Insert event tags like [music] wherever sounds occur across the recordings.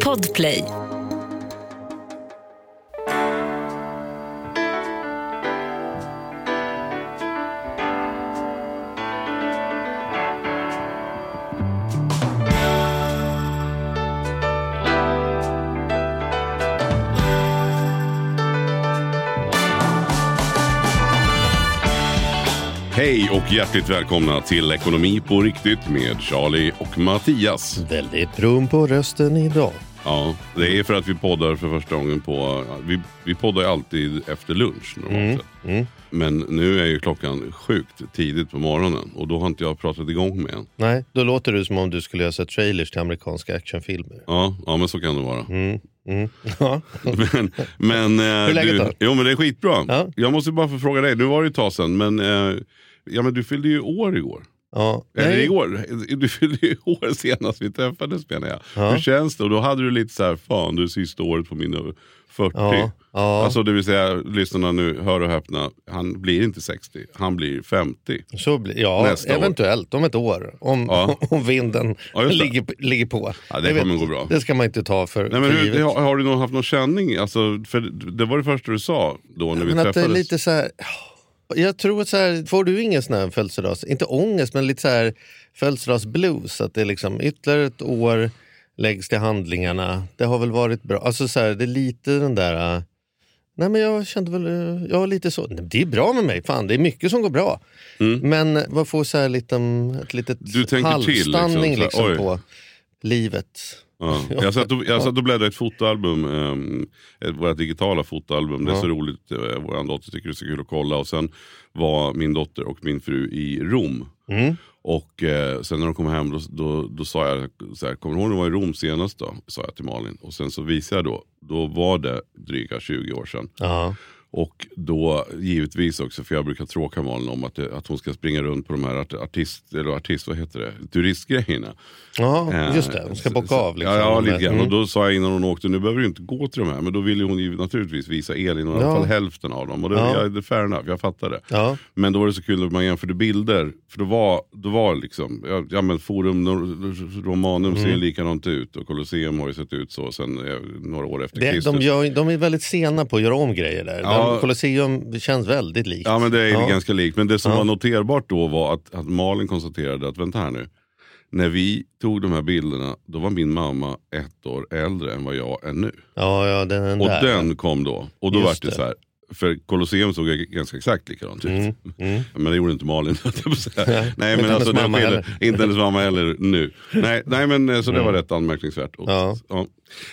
Podplay. Och hjärtligt välkomna till Ekonomi på riktigt med Charlie och Mattias. Väldigt brun på rösten idag. Ja, det är för att vi poddar för första gången på... Vi, vi poddar ju alltid efter lunch normalt sett. Men nu är ju klockan sjukt tidigt på morgonen och då har inte jag pratat igång med än. Nej, då låter du som om du skulle göra trailers till amerikanska actionfilmer. Ja, ja, men så kan det vara. Mm. [laughs] Ja. Men, men, eh, är läget du, då? Jo men det är skitbra. Ja. Jag måste bara få fråga dig, nu var det ett tag sedan men, eh, ja, men du fyllde ju år igår. Ja. Eller Nej. igår. Du fyllde ju [laughs] år senast vi träffades menar jag. Ja. Hur känns det? Och då hade du lite så här, fan det är sista året på mina 40. Ja. Ja. Alltså det vill säga, lyssnarna nu, hör och häpna. Han blir inte 60, han blir 50. Så blir, ja, Nästa år. eventuellt om ett år. Om, Ja. [laughs] om vinden Ja, ligger, ligger på. Ja, det Jag kommer gå bra. Det ska man inte ta för, Nej, men för hur, givet. har, har du någon, haft någon känning? Alltså, för det var det första du sa då när vi Men att det träffades. är lite så här... Jag tror att så här, får du ingen sån här födelsedags... Inte ångest, men lite så här födelsedagsblues. Att det är liksom ytterligare ett år läggs till handlingarna. Det har väl varit bra. Alltså så här, det är lite den där... äh, Nej men jag kände väl, äh, jag var lite så, det är bra med mig, fan det är mycket som går bra. Men vad får så här lite, ett litet Mm. Du tänker till, halvstanning liksom, liksom, på livet. [laughs] Ja. Jag satt och, jag satt och bläddrade i ett fotoalbum, um, ett, vårt digitala fotoalbum. Det är så roligt, uh, vår dotter tycker det är så kul att kolla. Och sen var min dotter och min fru i Rom. Mm. Och eh, sen när de kom hem då, då, då sa jag, så här, kommer du ihåg när du var i Rom senast då? Sa jag till Malin. Och sen så visade jag då, då var det dryga 20 år sedan. Ja. Och då givetvis också, för jag brukar tråka Malin om att, det, att hon ska springa runt på de här art, artist, eller artist, vad heter det, turistgrejerna. Ja, Eh, just det. De ska bocka av. Liksom. Ja, ja lite grann. Mm. Och då sa jag innan hon åkte, nu behöver du inte gå till de här. Men då ville hon ju naturligtvis visa Elin, och i alla Ja. fall hälften av dem. Och det, Ja. fair enough, jag fattar det. Ja. Men då var det så kul när man jämförde bilder. För då var, då var liksom, ja, ja men Forum Romanum Mm. ser likadant ut. Och Colosseum har ju sett ut så sen eh, några år efter Det, Kristus. de, gör, de är väldigt sena på att göra om grejer där. Ja. Colosseum känns väldigt likt. Ja men det är Ja. ganska likt. Men det som Ja. var noterbart då var att, att Malin konstaterade att vänta här nu. När vi tog de här bilderna då var min mamma ett år äldre än vad jag är nu. Ja, ja, den Och där. den kom då. Och då Just var det det. så här. För Colosseum såg ganska exakt likadant ut. Mm, mm. [laughs] Men det gjorde inte Malin. [laughs] Nej, nej inte men alltså hennes heller. Inte hennes mamma heller nu. Nej, nej men eh, så det var rätt anmärkningsvärt. Ja. ja.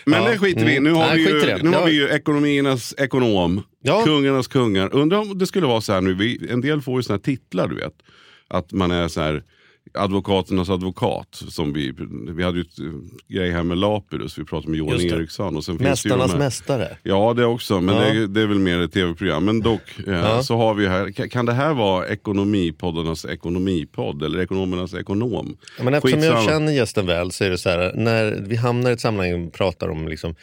Men Ja, det skiter vi i. mm. Nu har, vi ju, nu har vi ju ekonomiernas ekonom. Kungarnas kungar. Undrar om det skulle vara så här nu. Vi, en del får ju såna här titlar du vet. Att man är så här advokaternas advokat. Som vi, vi hade ju ett eh, grej här med Lapidus. Vi pratade med Johan. Eriksson. Och sen finns det ju de Mästarnas här- mästare. Ja det också, men Ja. det, det är väl mer ett tv-program. Men dock eh, Ja. så har vi här, kan, kan det här vara ekonomipoddarnas ekonomipodd eller ekonomernas ekonom? Ja, men eftersom Skitsamma. jag känner gästen väl så är det så här, när vi hamnar i ett sammanhang och pratar om liksom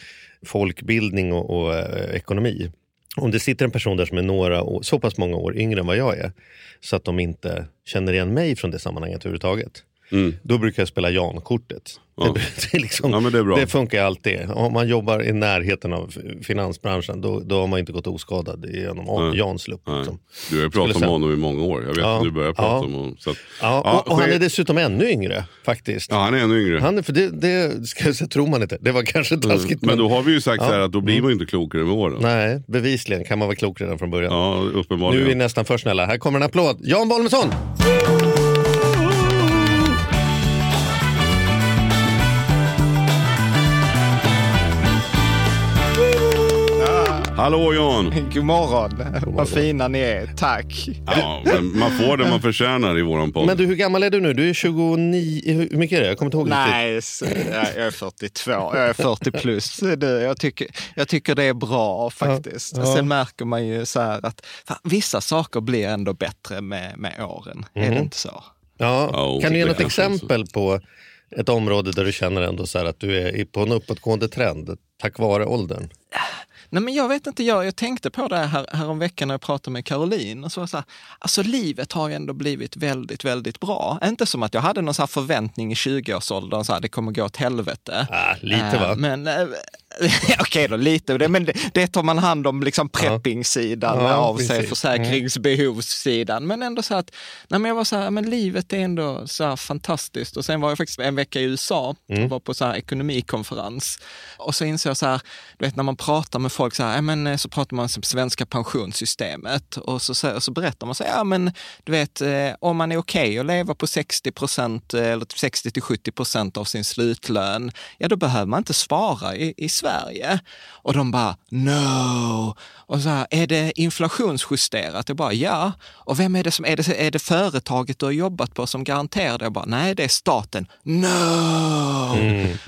folkbildning och, och eh, ekonomi. Om det sitter en person där som är några år, så pass många år yngre än vad jag är så att de inte känner igen mig från det sammanhanget överhuvudtaget. Mm. Då brukar jag spela Jan-kortet. Ja. Det, [laughs] det, liksom, Ja, det det funkar alltid. Om man jobbar i närheten av finansbranschen då, då har man inte gått oskadad genom Nej. Jans lupp. Liksom. Du har ju pratat Skulle om honom i många år. Jag vet Ja. att du börjar prata om honom. Att, Ja, och, och han är dessutom ännu yngre faktiskt. ja, han är ännu yngre. Han för det, det ska jag säga, tror man inte. Det var kanske taskigt. men då har vi ju sagt. Mm. så här att då blir man ju inte klokare med åren. Nej, bevisligen kan man vara klok redan från början. Ja, nu är uppenbarligen. vi nästan för snälla. Här kommer en applåd. Jan Bolmesson! Hallå Jan! [laughs] God morgon. Vad fina ni är. Tack. Ja, men man får det man förtjänar i våran podd. Men du, hur gammal är du nu? Du är 29. Hur mycket är det? Jag kommer inte ihåg riktigt. Nej, jag är 42. Jag är 40 plus. Du, jag, tycker, jag tycker det är bra faktiskt. Ja. Sen märker man ju så här att fan, vissa saker blir ändå bättre med, med åren. Är Mhm. det inte så? Ja. Ja, kan du ge något är så. exempel på ett område där du känner ändå så här att du är på en uppåtgående trend tack vare åldern? Nej, men jag vet inte, jag, jag tänkte på det här, här om veckan när jag pratade med Caroline. Och så var så här, alltså livet har ju ändå blivit väldigt, väldigt bra. Inte som att jag hade någon så förväntning i 20-årsåldern, så här, det kommer gå åt helvete. Ah, lite va? Äh, men, [laughs] Okej då, lite. Men det, det tar man hand om liksom prepping-sidan Ja, av sig, försäkringsbehovssidan. Men ändå så att, nej men jag var så här, men livet är ändå så här fantastiskt. Och sen var jag faktiskt en vecka i USA och var på så här ekonomikonferens. Och så insåg jag så här, du vet när man pratar med folk så här, men eh, så pratar man om svenska pensionssystemet och så, så, så berättar man så här, ja men du vet eh, om man är okej att leva på 60 procent eller 60 till 70 procent av sin slutlön, ja då behöver man inte spara i, i Sverige. Och de bara, no! Och så här, är det inflationsjusterat? Jag bara, ja. Och vem är det som, är det, är det företaget du har jobbat på som garanterar det? Jag bara, nej det är staten. No!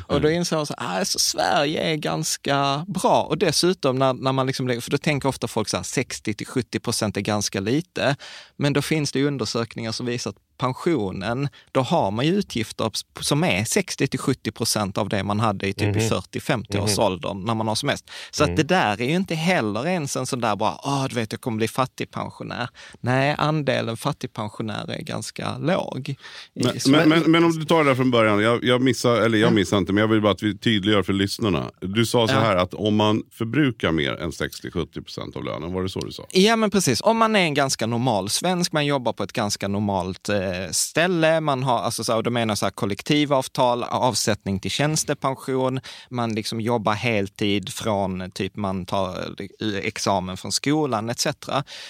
Och då insåg jag så här, alltså, Sverige är ganska bra. Och dessutom när, när man liksom, för då tänker ofta folk så här 60 till 70 procent är ganska lite. Men då finns det undersökningar som visar att pensionen, då har man ju utgifter som är 60 till 70 procent av det man hade i typ i 40-50 års åldern när man har som mest. Så att det där är ju inte heller ens en sån där bara, åh du vet jag kommer bli fattigpensionär. Nej, andelen fattigpensionärer är ganska låg. Men, men, men, men om du tar det där från början, jag, jag missar, eller jag missar inte, men jag vill bara att vi tydliggör för lyssnarna. Du sa så Ja. här att om man förbrukar mer än 60-70% av lönen, var det så du sa? Ja, men precis. Om man är en ganska normal svensk, man jobbar på ett ganska normalt eh, ställe, man har, alltså så, här, och då menar jag så här, kollektivavtal, avsättning till tjänstepension, man liksom jobbar heltid från typ man tar eh, examen från skolan etc.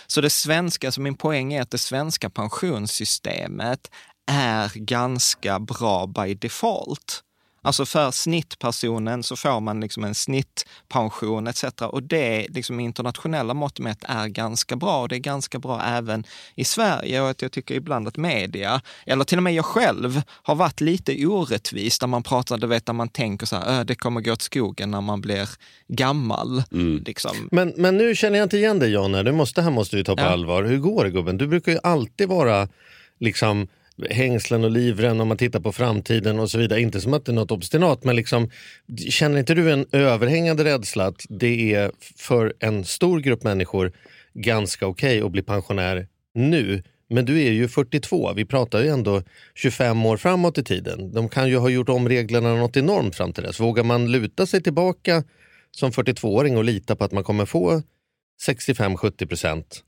Så det svenska, så min poäng är att det svenska pensionssystemet är ganska bra by default. Alltså för snittpersonen så får man liksom en snittpension etc. Och det liksom internationella mått mätt är ganska bra. Och det är ganska bra även i Sverige. Och att jag tycker ibland att media, eller till och med jag själv, har varit lite orättvis där man pratar, du vet, där man tänker så här, "Ö, det kommer gå åt skogen när man blir gammal. Liksom. Men, men nu känner jag inte igen dig Janne, du måste, det här måste vi ta på Ja. allvar. Hur går det gubben? Du brukar ju alltid vara liksom hängslen och livren om man tittar på framtiden och så vidare. Inte som att det är något obstinat men liksom, känner inte du en överhängande rädsla att det är för en stor grupp människor ganska okej att bli pensionär nu? Men du är ju 42, vi pratar ju ändå 25 år framåt i tiden. De kan ju ha gjort om reglerna något enormt fram till dess. Vågar man luta sig tillbaka som 42-åring och lita på att man kommer få 65-70 procent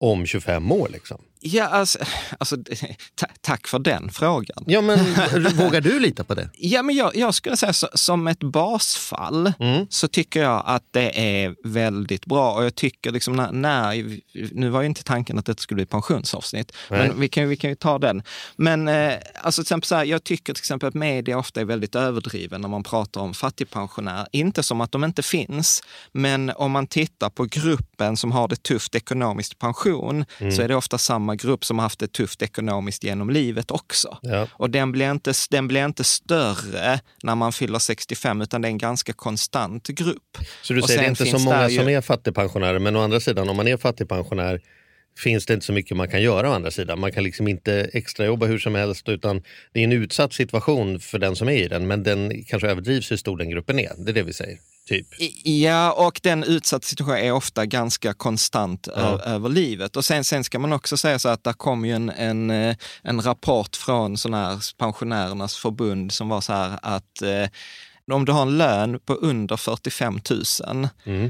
om 25 år? Liksom. Ja, alltså, [sighs] alltså [laughs] ta, tack för den frågan. Ja, men [laughs] vågar du lita på det? Ja, men jag, jag skulle säga så, som ett basfall Mm. så tycker jag att det är väldigt bra. Och jag tycker liksom när, när nu var ju inte tanken att det skulle bli pensionsavsnitt, Nej. men vi kan, vi kan ju ta den. Men eh, alltså till exempel så här, jag tycker till exempel att media ofta är väldigt överdriven när man pratar om fattigpensionärer. Inte som att de inte finns, men om man tittar på gruppen som har det tufft ekonomiskt pension, så är det ofta samma grupp som har haft det tufft ekonomiskt genom livet också. Ja. Och den blir, inte, den blir inte större när man fyller 65, utan det är en ganska konstant grupp. Så du säger det är inte så många där som ju- är fattigpensionärer, men å andra sidan om man är fattigpensionär finns det inte så mycket man kan göra å andra sidan. Man kan liksom inte extrajobba hur som helst utan det är en utsatt situation för den som är i den men den kanske överdrivs hur stor den gruppen är. Det är det vi säger. Typ. Ja, och den utsatta situationen är ofta ganska konstant ö- över livet. Och sen, sen ska man också säga så att det kom ju en, en, eh, en rapport från sån här pensionärernas förbund som var så här att eh, om du har en lön på under 45 000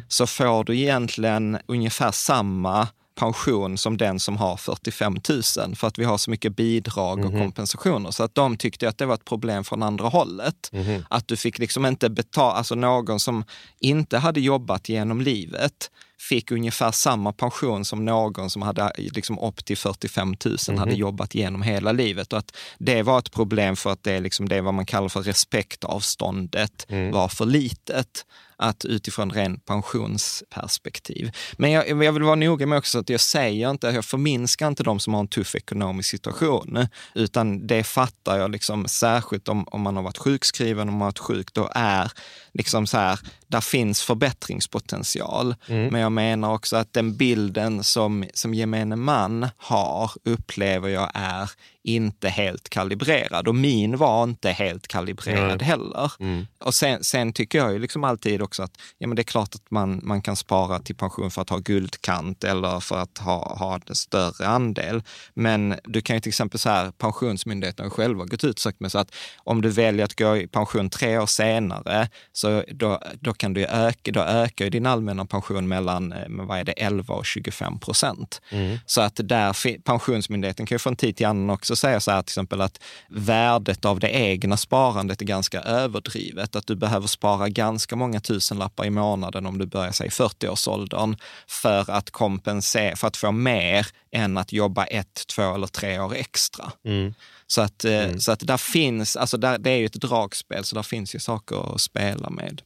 så får du egentligen ungefär samma pension som den som har 45 000 för att vi har så mycket bidrag och kompensationer. Så att de tyckte att det var ett problem från andra hållet. Att du fick liksom inte betala, alltså någon som inte hade jobbat genom livet fick ungefär samma pension som någon som hade liksom upp till 45 000 hade jobbat genom hela livet. Och att det var ett problem för att det liksom det vad man kallar för respektavståndet var för litet att utifrån ren pensionsperspektiv. Men jag, jag vill vara noga med också att jag säger inte, jag förminskar inte de som har en tuff ekonomisk situation, utan det fattar jag liksom särskilt om, om man har varit sjukskriven, om man har varit sjuk, då är liksom så här, där finns förbättringspotential. Men jag menar också att den bilden som, som gemene man har, upplever jag är inte helt kalibrerad och min var inte helt kalibrerad Nej. heller. Mm. Och sen, sen tycker jag ju liksom alltid också att ja, men det är klart att man, man kan spara till pension för att ha guldkant eller för att ha, ha en större andel. Men du kan ju till exempel så här, Pensionsmyndigheten har själva gått ut och sagt med så att om du väljer att gå i pension tre år senare, så då, då kan du öka, då ökar ju din allmänna pension mellan, eh, vad är det, 11 och 25 procent. Mm. Så att där, Pensionsmyndigheten kan ju från tid till annan också säga så här till exempel att värdet av det egna sparandet är ganska överdrivet. Att du behöver spara ganska många tusenlappar i månaden om du börjar sig i 40-årsåldern för att kompensera, för att få mer än att jobba ett, två eller tre år extra. Mm. Så att, eh, så att där finns, alltså där, det är ju ett dragspel, så där finns ju saker att spela med.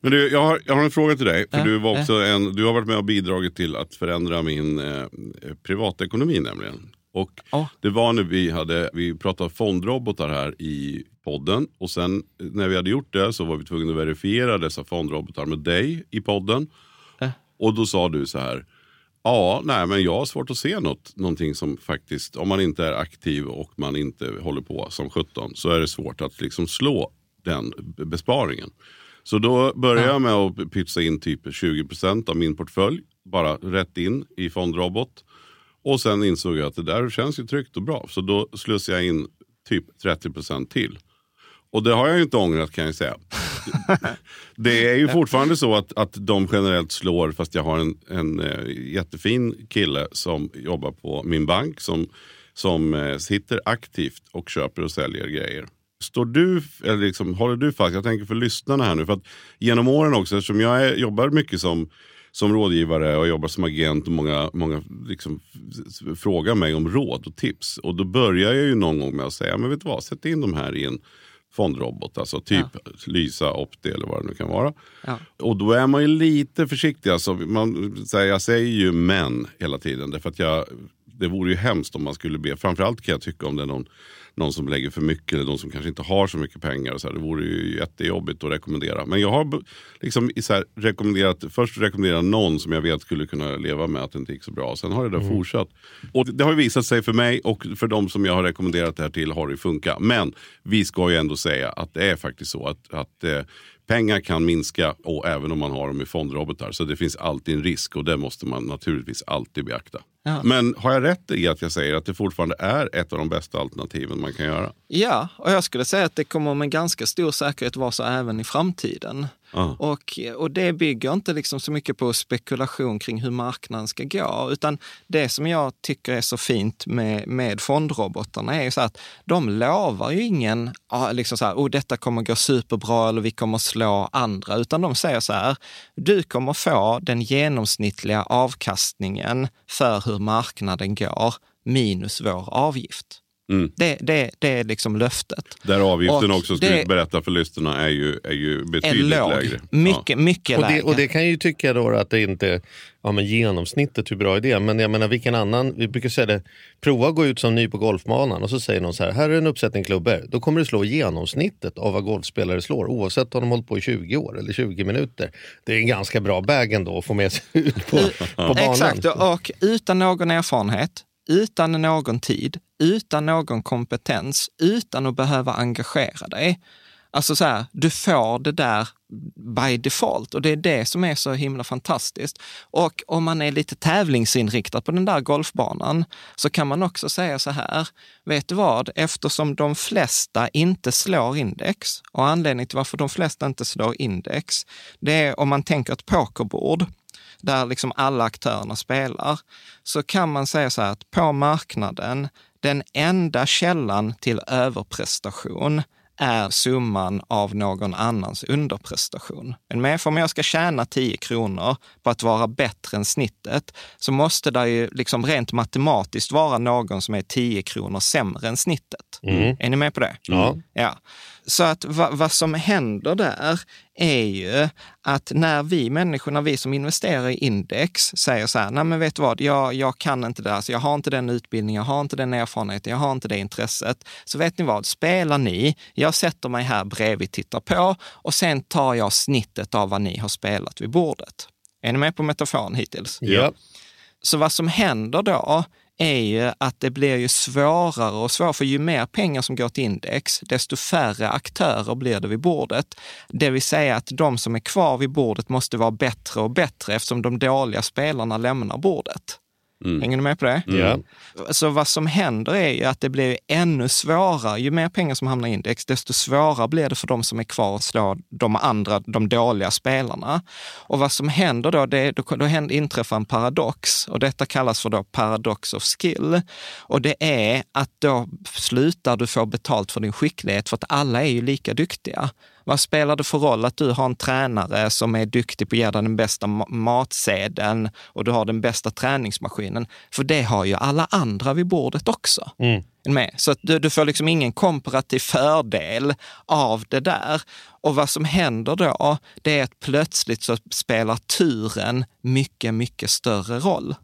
Men du, jag har, jag har en fråga till dig. För Ja, du, var också en, du har varit med och bidragit till att förändra min eh, privatekonomi nämligen. Och Ja. Det var när vi hade, vi pratade fondrobotar här i podden. Och sen eh, när vi hade gjort det så var vi tvungna att verifiera dessa fondrobotar med dig i podden. Ja. Och då sa du så här. Ja, nej men jag har svårt att se något, någonting som faktiskt, om man inte är aktiv och man inte håller på som 17 så är det svårt att liksom slå den besparingen. Så då började jag med att pytsa in typ 20% av min portfölj, bara rätt in i fondrobot. Och sen insåg jag att det där känns ju tryggt och bra. Så då slussade jag in typ 30% till. Och det har jag ju inte ångrat kan jag säga. [laughs] Det är ju fortfarande så att, att de generellt slår fast jag har en, en eh, jättefin kille som jobbar på min bank som, som eh, sitter aktivt och köper och säljer grejer. Står du, eller liksom, håller du fast, jag tänker för lyssnarna här nu, för att genom åren också, eftersom jag är, jobbar mycket som, som rådgivare och jobbar som agent och många, många liksom, frågar mig om råd och tips. Och då börjar jag ju någon gång med att säga, men vet du vad, sätt in de här i en fondrobot, alltså typ Lysa, Opti eller vad det nu kan vara. Ja. Och då är man ju lite försiktig. Alltså, man, så här, jag säger ju men hela tiden. Därför att jag, det vore ju hemskt om man skulle be. Framförallt kan jag tycka om det är någon, någon som lägger för mycket eller någon som kanske inte har så mycket pengar. Och så här, det vore ju jättejobbigt att rekommendera. Men jag har liksom så här, rekommenderat, först rekommenderat någon som jag vet skulle kunna leva med att det inte gick så bra. Sen har det där fortsatt. Och det, har visat sig för mig och för de som jag har rekommenderat det här till har det funkat. Men vi ska ju ändå säga att det är faktiskt så att, att eh, Pengar kan minska och även om man har dem i fondrobotar. Så det finns alltid en risk och det måste man naturligtvis alltid beakta. Ja. Men har jag rätt i att jag säger att det fortfarande är ett av de bästa alternativen man kan göra? Ja, och jag skulle säga att det kommer med ganska stor säkerhet vara så även i framtiden. Ja. Och, och det bygger inte liksom så mycket på spekulation kring hur marknaden ska gå, utan det som jag tycker är så fint med, med fondrobotarna är så att de lovar ju ingen, liksom så här, oh, detta kommer gå superbra eller vi kommer slå andra, utan de säger så här, du kommer få den genomsnittliga avkastningen för hur marknaden går minus vår avgift. Mm. Det, det, det är liksom löftet. Där avgiften Och också, ska det- vi berätta för lyssnarna, är ju, är ju Är betydligt låg. lägre. Mycket, mycket Och lägre. det, och det kan ju tycka då att det inte ja, men genomsnittet hur bra är det? Men jag menar vilken annan, vi brukar säga det, prova att gå ut som ny på golfbanan och så säger någon så här, här är en uppsättning klubbor. Då kommer du slå genomsnittet av vad golfspelare slår oavsett om de hållit på i 20 år eller 20 minuter. Det är en ganska bra bag ändå att få med sig ut på, på banan. Exakt, och utan någon erfarenhet, utan någon tid, utan någon kompetens, utan att behöva engagera dig. Alltså så här, du får det där by default och det är det som är så himla fantastiskt. Och om man är lite tävlingsinriktad på den där golfbanan så kan man också säga så här, vet du vad, eftersom de flesta inte slår index och anledningen till varför de flesta inte slår index, det är om man tänker ett pokerbord där liksom alla aktörerna spelar, så kan man säga så här att på marknaden, den enda källan till överprestation är summan av någon annans underprestation. Men om jag ska tjäna 10 kronor på att vara bättre än snittet, så måste det ju liksom rent matematiskt vara någon som är 10 kronor sämre än snittet. Mm. Är ni med på det? Ja. Ja. Så att va, vad som händer där är ju att när vi människor, när vi som investerar i index säger så här, nej men vet du vad, jag, jag kan inte det, alltså jag har inte den utbildningen, jag har inte den erfarenheten, jag har inte det intresset. Så vet ni vad, spelar ni, jag sätter mig här bredvid, tittar på och sen tar jag snittet av vad ni har spelat vid bordet. Är ni med på metaforen hittills? Ja. Så vad som händer då är ju att det blir ju svårare och svårare, för ju mer pengar som går till index, desto färre aktörer blir det vid bordet. Det vill säga att de som är kvar vid bordet måste vara bättre och bättre eftersom de dåliga spelarna lämnar bordet. Mm. Hänger ni med på det? Mm. Så vad som händer är ju att det blir ännu svårare. Ju mer pengar som hamnar i index, desto svårare blir det för de som är kvar att slå de andra, de dåliga spelarna. Och vad som händer då, det, då, då inträffar en paradox och detta kallas för då paradox of skill. Och det är att då slutar du få betalt för din skicklighet för att alla är ju lika duktiga. Vad spelar det för roll att du har en tränare som är duktig på att ge dig den bästa matsedeln och du har den bästa träningsmaskinen? För det har ju alla andra vid bordet också. Mm. Med. Så att du, du får liksom ingen komparativ fördel av det där. Och vad som händer då, det är att plötsligt så spelar turen mycket, mycket större roll.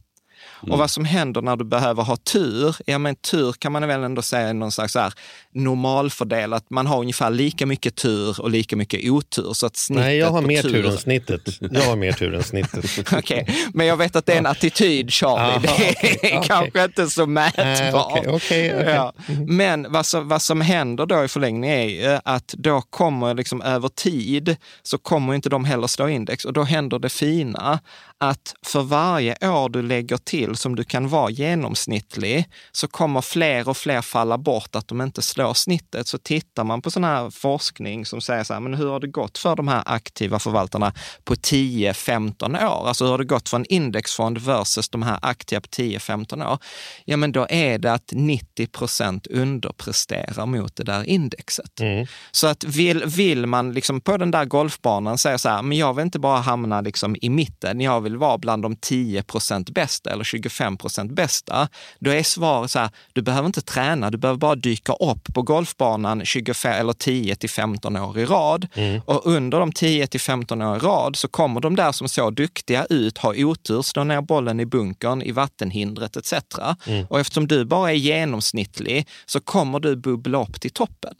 Mm. Och vad som händer när du behöver ha tur, ja men tur kan man väl ändå säga är någon slags så här normalfördelat. Man har ungefär lika mycket tur och lika mycket otur. Så att snittet Nej, jag har mer tur... tur än snittet. Jag har mer tur än snittet. [laughs] Okej, okay. men jag vet att det är en attityd Charlie. Aha, det är okay, kanske inte så mätbart. Äh, okay, ja. Men vad som, vad som händer då i förlängningen är ju att då kommer liksom över tid så kommer inte de heller slå index och då händer det fina att för varje år du lägger till som du kan vara genomsnittlig så kommer fler och fler falla bort att de inte slår snittet. Så tittar man på sån här forskning som säger så här, men hur har det gått för de här aktiva förvaltarna på 10-15 år? Alltså hur har det gått för en indexfond versus de här aktiva på 10-15 år? Ja, men då är det att 90 procent underpresterar mot det där indexet. Mm. Så att vill, vill man liksom på den där golfbanan säga så här, men jag vill inte bara hamna liksom i mitten, jag vill vill vara bland de 10 procent bästa eller 25 procent bästa, då är svaret så här, du behöver inte träna, du behöver bara dyka upp på golfbanan 25 eller 10 till 15 år i rad. Mm. Och under de 10 till 15 år i rad så kommer de där som såg duktiga ut ha otur, slå ner bollen i bunkern, i vattenhindret etc. Mm. Och eftersom du bara är genomsnittlig så kommer du bubbla upp till toppen.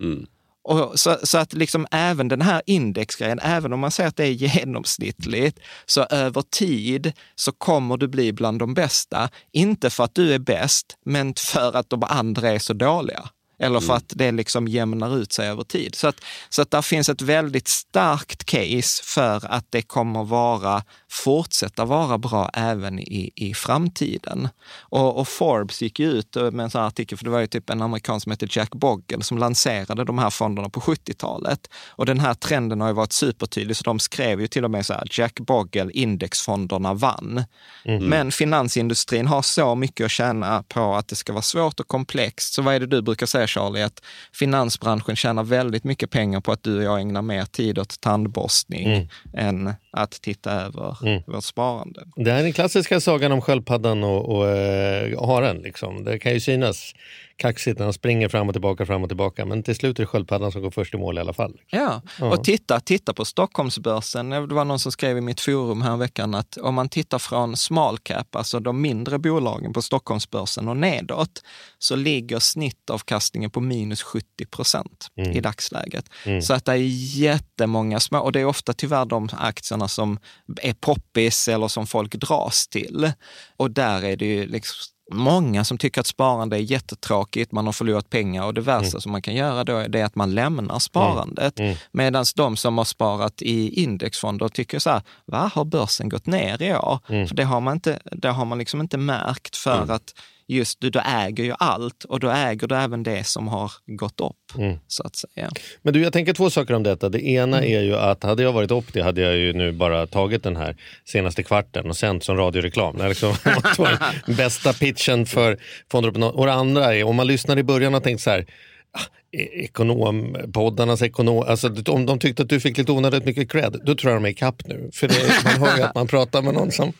Mm. Och så, så, att liksom även den här indexgrejen, även om man säger att det är genomsnittligt, så över tid så kommer du bli bland de bästa. Inte för att du är bäst, men för att de andra är så dåliga. Eller för mm. att det liksom jämnar ut sig över tid. Så att, så att där finns ett väldigt starkt case för att det kommer vara, fortsätta vara bra även i, i framtiden. Och, och Forbes gick ut med en sån artikel, för det var ju typ en amerikan som heter Jack Bogle som lanserade de här fonderna på 70-talet. Och den här trenden har ju varit supertydlig, så de skrev ju till och med så här, Jack Bogle, indexfonderna vann. Mm. Men finansindustrin har så mycket att tjäna på att det ska vara svårt och komplext. Så vad är det du brukar säga Charlie, att finansbranschen tjänar väldigt mycket pengar på att du och jag ägnar mer tid åt tandborstning mm. än att titta över mm. vårt sparande. Det här är den klassiska sagan om sköldpaddan och, och äh, haren. Liksom. Det kan ju synas kaxigt när han springer fram och tillbaka, fram och tillbaka. Men till slut är det sköldpaddan som går först i mål i alla fall. Ja, ja. och titta, titta på Stockholmsbörsen. Det var någon som skrev i mitt forum här veckan att om man tittar från small cap, alltså de mindre bolagen på Stockholmsbörsen och nedåt, så ligger snittavkastningen på minus 70 procent mm. i dagsläget. Mm. Så att det är jättemånga små, och det är ofta tyvärr de aktierna som är poppis eller som folk dras till. Och där är det ju liksom många som tycker att sparande är jättetråkigt, man har förlorat pengar och det värsta mm. som man kan göra då är att man lämnar sparandet. Mm. Mm. Medan de som har sparat i indexfonder tycker så här, va, har börsen gått ner i år? Mm. För det har man, inte, det har man liksom inte märkt för mm. att just du, du äger ju allt och då äger du även det som har gått upp. Mm. så att säga. Men du, jag tänker två saker om detta. Det ena mm. är ju att hade jag varit Opti hade jag ju nu bara tagit den här senaste kvarten och sänt som radioreklam. Det liksom [laughs] bästa pitchen för fonder. Och det andra är, om man lyssnar i början och tänkt så här E- ekonompoddarnas ekonom... Alltså, om de tyckte att du fick lite onödigt mycket cred, då tror jag de är ikapp nu. För det, man hör ju att man pratar med någon som,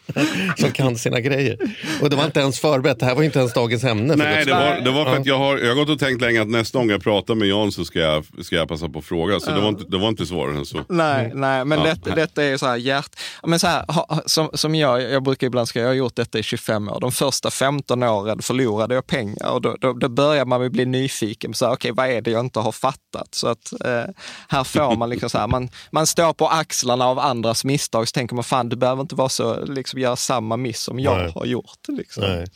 som kan sina grejer. Och det var inte ens förberett, det här var inte ens dagens ämne. Nej, det var, det var för att jag har, jag har gått och tänkt länge att nästa gång jag pratar med Jan så ska jag, ska jag passa på att fråga. Så det, var inte, det var inte svårare än så. Nej, nej men ja. det, detta är så här hjärt... Men så här, som, som jag, jag brukar ibland säga, jag har gjort detta i 25 år. De första 15 åren förlorade jag pengar och då, då, då börjar man bli nyfiken. Så här, okay, vad är det jag inte har fattat. Så att eh, här får man liksom så här, man, man står på axlarna av andras misstag, så tänker man fan du behöver inte vara så, liksom göra samma miss som jag Nej. har gjort. Liksom.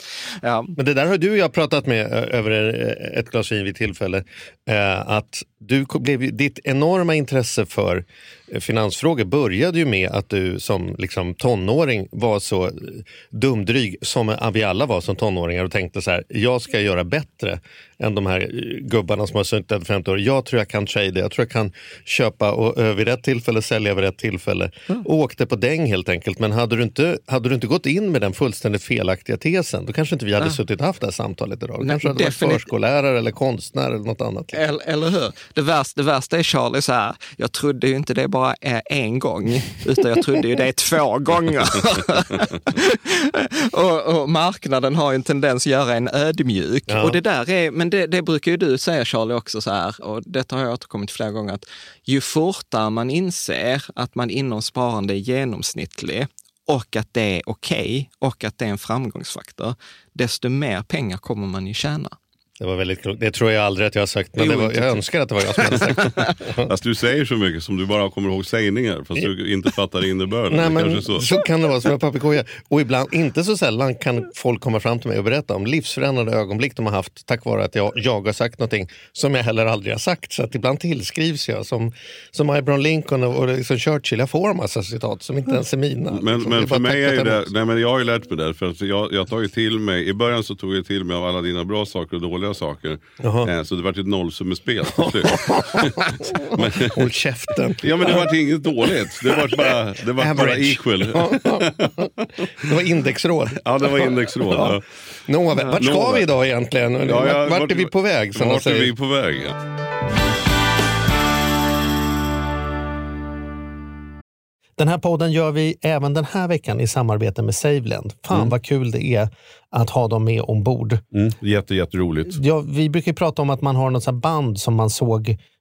Ja. Men det där har du och jag pratat med över eh, ett glas vin vid tillfälle. Eh, att du blev, ditt enorma intresse för finansfrågor började ju med att du som liksom, tonåring var så eh, dumdryg som eh, vi alla var som tonåringar och tänkte så här, jag ska göra bättre än de här eh, gubbarna som har suttit där i 50 år. Jag tror jag kan trada, jag tror jag kan köpa och eh, vid rätt tillfälle sälja vid rätt tillfälle. Och åkte på däng helt enkelt. Men hade du, inte, hade du inte gått in med den fullständigt felaktiga tesen, då kanske inte vi hade suttit och haft det här samtalet idag. Du kanske hade varit förskollärare eller konstnär eller något annat. Eller, eller hur? Det värsta, det värsta är Charlie så här, jag trodde ju inte det bara är en gång, utan jag trodde ju det är två gånger. [laughs] och, och marknaden har ju en tendens att göra en ödmjuk. Ja. Och det där är, men det, det brukar ju du säga Charlie också så här, och detta har jag återkommit flera gånger, att ju fortare man inser att man inom sparande är genomsnittlig och att det är okej och att det är en framgångsfaktor, desto mer pengar kommer man ju tjäna. Det var väldigt klokt. Det tror jag aldrig att jag har sagt, men Jo, var, jag önskar att det var jag som hade sagt det. [laughs] Fast du säger så mycket som du bara kommer ihåg sägningar fast du inte fattar innebörden. Nej, men så. så. kan det vara som en papegoja. Och ibland, inte så sällan, kan folk komma fram till mig och berätta om livsförändrande ögonblick de har haft tack vare att jag, jag har sagt någonting som jag heller aldrig har sagt. Så att ibland tillskrivs jag som, som Abraham Lincoln och, och liksom Churchill. Jag får en massa citat som inte ens är mina. Men, liksom. Men för mig är det, nej men jag har ju lärt mig det. För att jag, jag tar ju till mig, i början så tog jag till mig av alla dina bra saker och dåliga saker. Eh, så det vart ett nollsummespel till [laughs] [laughs] men, Håll käften. ja men det vart inget dåligt. Det vart bara, det vart bara equal. [laughs] Det var indexråd. Ja det var indexråd. Ja. Nåväl, vart ska vi idag egentligen? Ja, vart, ja, vart är vi på väg? Vart är vi på väg? Den här podden gör vi även den här veckan i samarbete med Saveland. Fan vad kul det är att ha dem med ombord. Mm, jätte, jätteroligt. Ja, vi brukar prata om att man har något band som man såg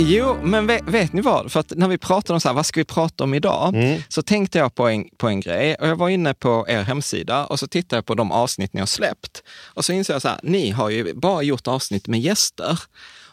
Jo, men vet, vet ni vad? För att när vi pratade om så här, vad ska vi prata om idag? Så tänkte jag på en, på en grej. Och jag var inne på er hemsida och så tittade jag på de avsnitt ni har släppt. Och så inser jag så här, ni har ju bara gjort avsnitt med gäster.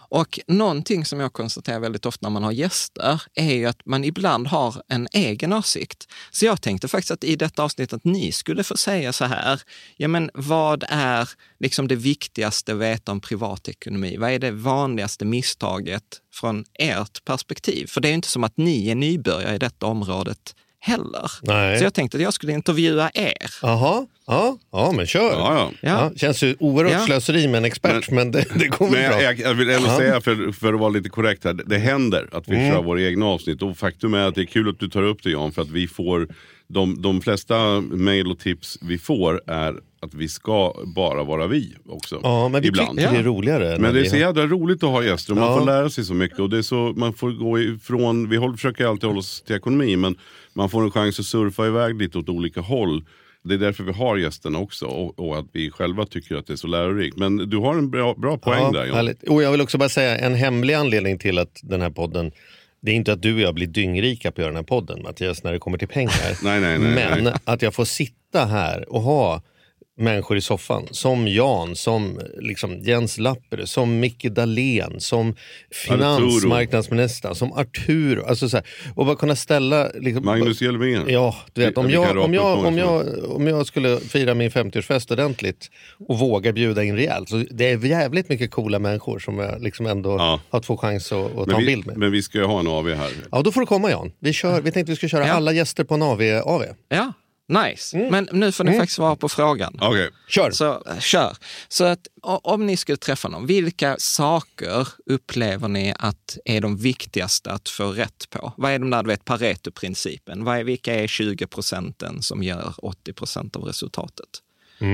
Och någonting som jag konstaterar väldigt ofta när man har gäster är ju att man ibland har en egen åsikt. Så jag tänkte faktiskt att i detta avsnitt att ni skulle få säga så här, ja men vad är liksom det viktigaste att veta om privatekonomi? Vad är det vanligaste misstaget från ert perspektiv? För det är ju inte som att ni är nybörjare i detta området heller. Nej. Så jag tänkte att jag skulle intervjua er. Jaha, ja, ja men kör. Ja, ja. Ja. känns ju oerhört Ja. slöseri med en expert, men, det, det går väl Men bra. jag, jag vill ändå säga, för, för att vara lite korrekt här, det händer att vi kör våra egna avsnitt. Och faktum är att det är kul att du tar upp det Jan, för att vi får, de, de flesta mejl och tips vi får är att vi ska bara vara vi också. Ja, men vi ibland. tycker det är roligare. Men det är så har- jävla roligt att ha gäster och man Ja. får lära sig så mycket. Och det är så, man får gå ifrån, vi håller, försöker alltid hålla oss till ekonomi men man får en chans att surfa iväg lite åt olika håll. Det är därför vi har gästerna också och, och att vi själva tycker att det är så lärorikt. Men du har en bra, bra poäng där John. härligt. Och jag vill också bara säga en hemlig anledning till att den här podden det är inte att du och jag blir dyngrika på att göra den här podden Mattias när det kommer till pengar. [laughs] Nej, nej, nej, Men att jag får sitta här och ha människor i soffan som Jan, som liksom Jens Lappere, som Micke Dahlén, som finansmarknadsminister, som Arturo. Alltså så här, och bara kunna ställa... Liksom, Magnus Hjelmén. Ja, du vet, om Vi jag, om, jag, om, jag, om jag skulle fira min 50-årsfest ordentligt och våga bjuda in rejält. Så det är jävligt mycket coola människor som jag liksom ändå Ja. har två chans att, att ta Men en vi, bild med. men vi ska ju ha en AV här. Ja, då får du komma Jan. Vi, kör, vi tänkte vi skulle köra Ja. alla gäster på en AV. AV. Ja, nice. Men nu får ni faktiskt svara på frågan. Okej. Kör! Så eh, kör. Så att om ni skulle träffa någon, vilka saker upplever ni att är de viktigaste att få rätt på? Vad är de där, du vet, Pareto-principen? Vad är, vilka är 20 procenten som gör 80 procent av resultatet? Ja,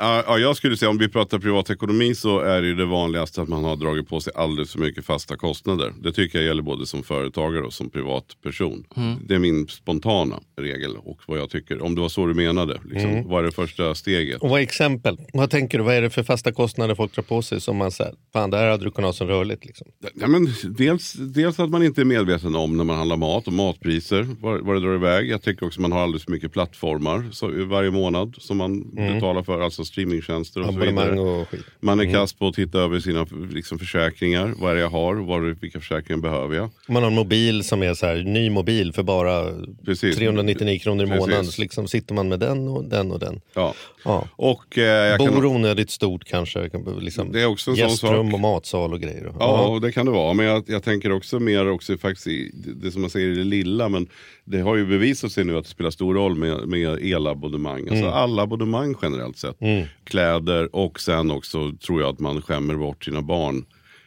ja, jag skulle säga om vi pratar privatekonomi så är det det vanligaste att man har dragit på sig alldeles för mycket fasta kostnader. Det tycker jag gäller både som företagare och som privatperson. Det är min spontana regel och vad jag tycker. Om det var så du menade, liksom, vad är det första steget? Och vad är exempel? Vad tänker du? Vad är det för fasta kostnader folk drar på sig som man säger, fan det här hade du kunnat ha som rörligt. Liksom. Ja, men dels, dels att man inte är medveten om när man handlar mat och matpriser, var, var det drar iväg. Jag tycker också man har alldeles för mycket plattformar så, varje månad som man betalar för, alltså streamingtjänster och så vidare. och skit. Man är kass på att titta över sina liksom, försäkringar. Vad är det jag har? Vad vilka försäkringar behöver jag? Man har en mobil som är så här, ny mobil för bara Precis. 399 kronor i månaden. Så liksom sitter man med den och den och den. Ja. Ja. Och, eh, jag kan, Bor onödigt stort kanske. Liksom, Det är också en sån gästrum och matsal och grejer. Ja, och det kan det vara. Men jag, jag tänker också mer också faktiskt i det, som man säger i det lilla. Men det har ju bevisat sig nu att det spelar stor roll med, med elabonnemang. Alltså Mm. alla abonnemang generellt sett. Kläder och sen också tror jag att man skämmer bort sina barn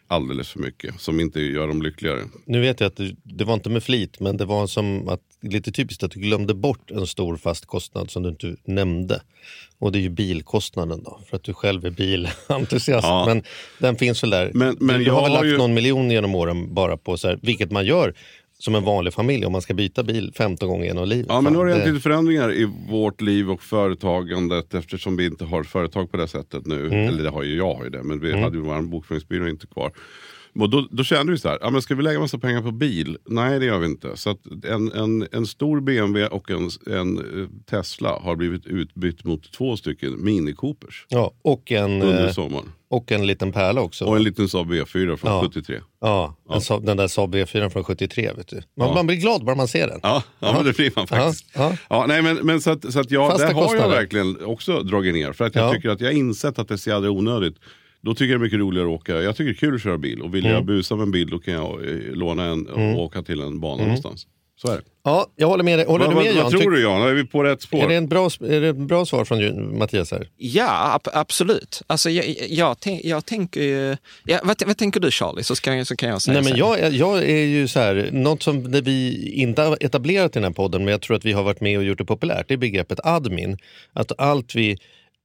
alldeles för mycket. Som inte gör dem lyckligare. Nu vet jag att det, det var inte med flit, men det var som att lite typiskt att du glömde bort en stor fast kostnad som du inte nämnde. Och det är ju bilkostnaden då, för att du själv är bilentusiast. Ja. Men den finns väl där. Men- men du jag har väl lagt ju- någon miljon genom åren bara på så här, vilket man gör som en vanlig familj om man ska byta bil 15 gånger genom livet. Ja, men nu har det hänt förändringar i vårt liv och företagandet eftersom vi inte har företag på det sättet nu. Mm. Eller det har ju jag, har ju det, men vi hade ju vår bokföringsbyrå inte kvar. Och då, då kände vi så här, ja, men ska vi lägga massa pengar på bil? Nej, det gör vi inte. Så en, en, en stor BMW och en, en eh, Tesla har blivit utbytt mot två stycken Mini Coopers Ja, och, en, under eh, sommaren. och en liten pärla också. Och en liten Saab V4 från Ja. 73. Ja, en Saab- den där Saab V4 från 73. Vet du. Man, Ja. man blir glad bara man ser den. Ja, ja men det blir man faktiskt. Ja, ja. Ja, nej, men, men så att, så att jag, Fasta där har jag kostnader. verkligen också dragit ner. För att jag Ja. tycker att jag har insett att det är så jävla onödigt. Då tycker jag det är mycket roligare att åka. Jag tycker det är kul att köra bil. Och vill Mm. jag busa med en bil då kan jag eh, låna en och åka till en bana någonstans. Så är det. Ja, jag håller med dig. Håller vad du med vad, Jan? vad tror du Jan? Är vi på rätt spår? Är det, en bra, är det ett bra svar från Mattias här? Ja, ab- absolut. Alltså, jag, jag, tänk, jag tänker ju... Ja, vad, vad tänker du Charlie? Så, ska, så kan jag säga Nej, men jag, är- jag är ju så här, något som vi inte har etablerat i den här podden, men jag tror att vi har varit med och gjort det populärt, det är begreppet admin. Att allt vi,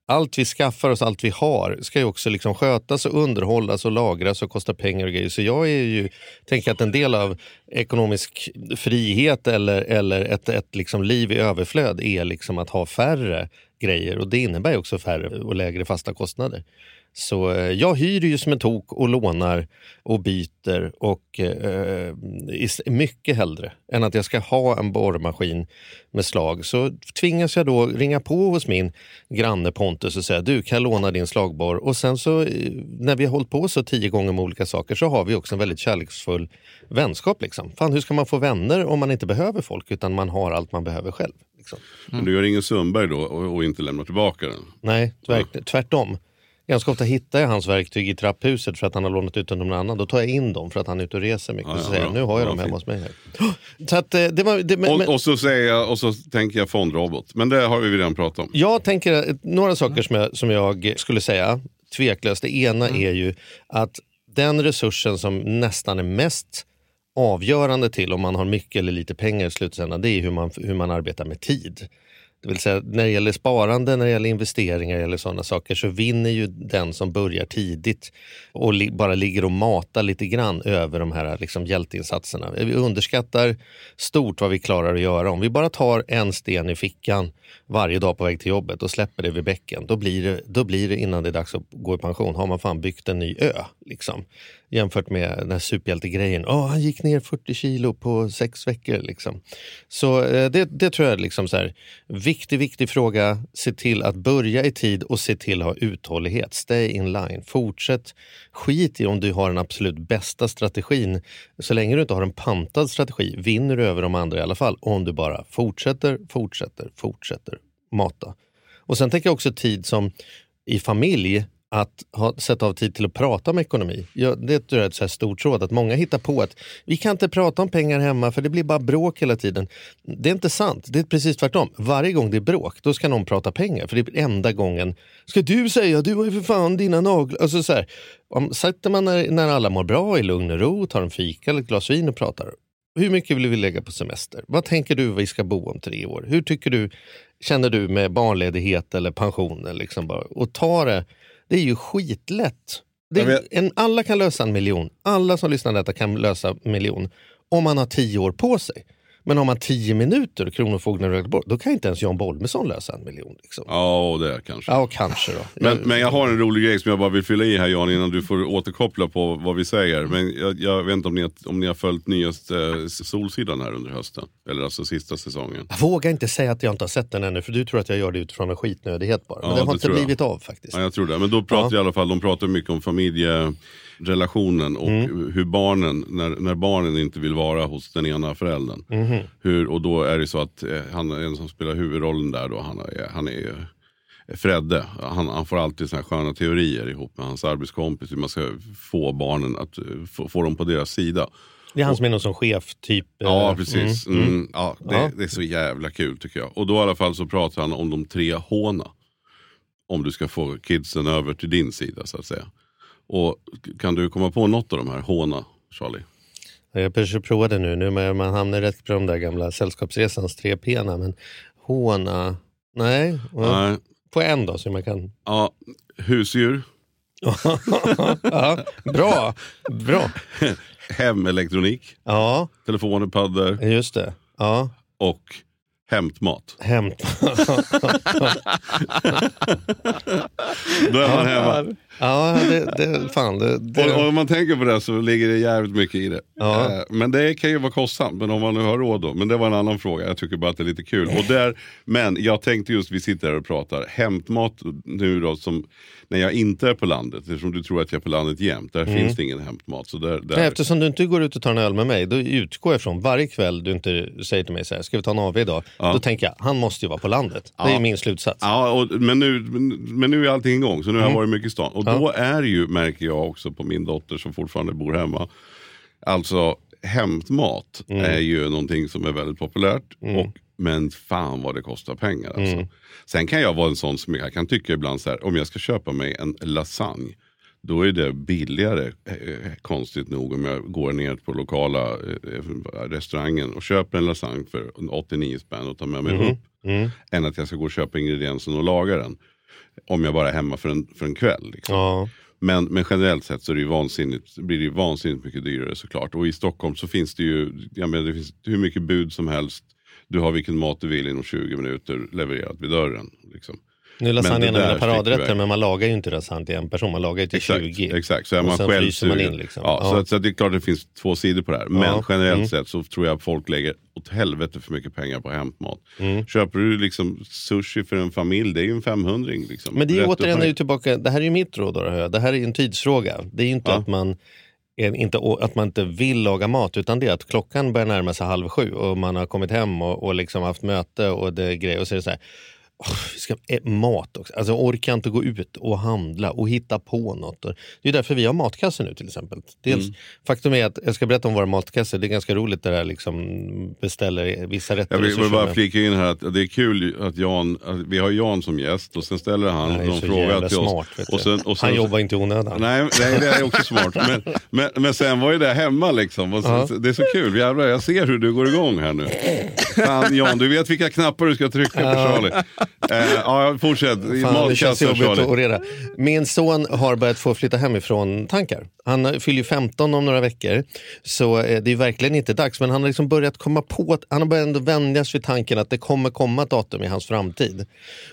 allt vi skaffar oss, allt vi har, ska ju också liksom skötas och underhållas och lagras och kosta pengar och grejer. Så jag är ju, tänker att en del av ekonomisk frihet eller, eller ett, ett liksom liv i överflöd är liksom att ha färre grejer och det innebär ju också färre och lägre fasta kostnader. Så eh, jag hyr ju som en tok och lånar och byter och eh, mycket hellre än att jag ska ha en borrmaskin med slag. Så tvingas jag då ringa på hos min granne Pontus och säga du kan jag låna din slagborr? Och sen så eh, när vi har hållit på så tio gånger med olika saker så har vi också en väldigt kärleksfull vänskap. Liksom. Fan, hur ska man få vänner om man inte behöver folk utan man har allt man behöver själv? Liksom. Men du gör ingen Sundberg då och, och inte lämnar tillbaka den? Nej, tvärt, tvärtom. Ganska ofta hittar jag hans verktyg i trapphuset för att han har lånat ut dem någon annan. Då tar jag in dem för att han är ute och reser mycket. Ja, så säger jag, nu har jag Ja, dem hemma hos mig. Så att, eh, det var, det, men, Och, och, så säger jag, och så tänker jag fondrobot. Men det har vi redan pratat om. jag tänker eh, några saker som jag, som jag skulle säga, tveklöst. Det ena är ju att den resursen som nästan är mest avgörande till om man har mycket eller lite pengar i slutändan, det är hur man, hur man arbetar med tid. Det vill säga när det gäller sparande, när det gäller investeringar eller sådana saker så vinner ju den som börjar tidigt och li bara ligger och matar lite grann över de här liksom, hjälteinsatserna. Vi underskattar stort vad vi klarar att göra. Om vi bara tar en sten i fickan varje dag på väg till jobbet och släpper det vid bäcken, då blir det, då blir det innan det är dags att gå i pension, har man fan byggt en ny ö. Liksom. Jämfört med den här superhjältegrejen. Oh, han gick ner 40 kilo på sex veckor. Liksom. Så eh, det, det tror jag är liksom så här, viktig, viktig fråga. Se till att börja i tid och se till att ha uthållighet. Stay in line. Fortsätt. Skit i om du har den absolut bästa strategin. Så länge du inte har en pantad strategi vinner du över de andra i alla fall. Om du bara fortsätter, fortsätter, fortsätter mata. Och sen tänker jag också tid som i familj att ha, sätta av tid till att prata om ekonomi. Jag, det tror jag är ett så här stort råd, att många hittar på att vi kan inte prata om pengar hemma för det blir bara bråk hela tiden. Det är inte sant, det är precis tvärtom. Varje gång det är bråk, då ska någon prata pengar. För det är enda gången, ska du säga, du har ju för fan dina naglar. Alltså så här, om, sätter man när, när alla mår bra i lugn och ro, tar en fika eller ett glas vin och pratar. Hur mycket vill vi lägga på semester? Vad tänker du vi ska bo om tre år? Hur tycker du, känner du med barnledighet eller pension? Liksom bara, och ta det det är ju skitlätt. Det är, en, alla kan lösa en miljon. Alla som lyssnar på detta kan lösa en miljon om man har tio år på sig. Men om man tio minuter, Kronofogden och Göteborg, då kan inte ens Jan Bolmesson lösa en miljon. Liksom. Ja, det kanske. Ja, kanske då. Men, men jag har en rolig grej som jag bara vill fylla i här Jan innan du får återkoppla på vad vi säger. Men jag, jag vet inte om ni, har, om ni har följt nyaste eh, Solsidan här under hösten. Eller alltså sista säsongen. Jag vågar inte säga att jag inte har sett den ännu för du tror att jag gör det utifrån en skitnödighet bara. Men ja, det har inte blivit av faktiskt. Ja, jag tror det. Men då pratar ja. i alla fall, de pratar mycket om familje relationen och mm. hur barnen, när, när barnen inte vill vara hos den ena föräldern. Mm. Hur, och då är det så att eh, han en som spelar huvudrollen där då, han är, han är Fredde, han, han, får alltid såna sköna teorier ihop med hans arbetskompis hur man ska få barnen att få, få dem på deras sida. Det är han som är någon som chef typ? Ja, eh, precis. Mm. Mm. mm. Ja, det, ja. det, är så jävla kul tycker jag. Och då i alla fall så pratar han om de tre håna. Om du ska få kidsen över till din sida så att säga. Och kan du komma på något av de här håna, Charlie? Jag provade nu, nu man, man hamnar rätt på de där gamla Sällskapsresans tre p men håna, nej. nej. På en då så man kan... Ja, husdjur. [laughs] ja, bra, bra. [laughs] Hemelektronik. Ja. Telefoner, paddor. Just det. Ja. Och Hämtmat. Hämtmat. [laughs] Då är man hemma. Ja, det, det, fan, det, det... Och, om man tänker på det så ligger det jävligt mycket i det. Ja. Eh, men det kan ju vara kostsamt, men om man nu har råd då. Men det var en annon fråga, jag tycker bara att det är lite kul. Och där, men jag tänkte just, vi sitter här och pratar, hämtmat nu då som när jag inte är på landet, eftersom du tror att jag är på landet jämt, där mm. finns det ingen hämtmat. Så där, där... Nej, eftersom du inte går ut och tar en öl med mig, då utgår jag från varje kväll du inte säger till mig så här, ska vi ta en AV idag? Ja. Då tänker jag, han måste ju vara på landet. Ja. Det är min slutsats. Ja, och, men, nu, men nu är allting igång, så nu har jag mm. varit mycket i stan. Och. Då är ju, märker jag också på min dotter som fortfarande bor hemma, alltså hämtmat mm. är ju någonting som är väldigt populärt. Mm. Och men fan vad det kostar pengar. Alltså. Mm. Sen kan jag vara en sån som jag kan tycka ibland så här, om jag ska köpa mig en lasagne. Då är det billigare, eh, konstigt nog, om jag går ner på lokala eh, restaurangen och köper en lasagne för 89 spänn och tar med mig mm. upp. Mm. Än att jag ska gå och köpa ingrediensen och laga den. Om jag bara är hemma för en, för en kväll. Liksom. Ja. Men, men generellt sett så är det vansinnigt, blir det ju vansinnigt mycket dyrare såklart. Och i Stockholm så finns det ju jag menar, det finns hur mycket bud som helst du har vilken mat du vill inom 20 minuter levererat vid dörren. Liksom. Nu är lasagne en av mina paradrätter men man lagar ju inte lasagne till en person, man lagar ju till exakt, 20. Exakt, så är man själv man in. Liksom. Ja, ja. Så, så det är klart det finns två sidor på det här. Men ja. generellt mm. sett så tror jag att folk lägger åt helvete för mycket pengar på hämtmat. Mm. Köper du liksom sushi för en familj, det är ju en 500 liksom. Men det är återigen är tillbaka, det här är ju mitt råd då, det här är ju en tidsfråga. Det är ju inte att man inte att man inte vill laga mat utan det är att klockan börjar närma sig halv sju och man har kommit hem och, och liksom haft möte och det grejer och så är det så här Oh, ska, mat också. Alltså, jag orkar inte gå ut och handla och hitta på något. Det är därför vi har matkassar nu till exempel. Dels, mm. Faktum är att, jag ska berätta om våra matkassor, det är ganska roligt det där liksom beställer vissa rätter. Jag vill bara flika in här att det är kul att Jan, att vi har Jan som gäst och sen ställer han Nej, någon fråga till smart, oss. Och sen, och sen, han jobbar inte i onödan. Nej, nej, det är också smart. Men, men, men sen var ju det hemma liksom. Uh -huh. Det är så kul, jävlar jag ser hur du går igång här nu. Fan Jan, du vet vilka knappar du ska trycka på Charlie. Eh, ja, fortsätt. Fan, det känns jobbigt att reda. Min son har börjat få flytta hemifrån tankar. Han fyller 15 om några veckor. Så eh, det är verkligen inte dags. Men han har liksom börjat komma på att han har börjat ändå vänjas vid tanken att det kommer komma ett datum i hans framtid.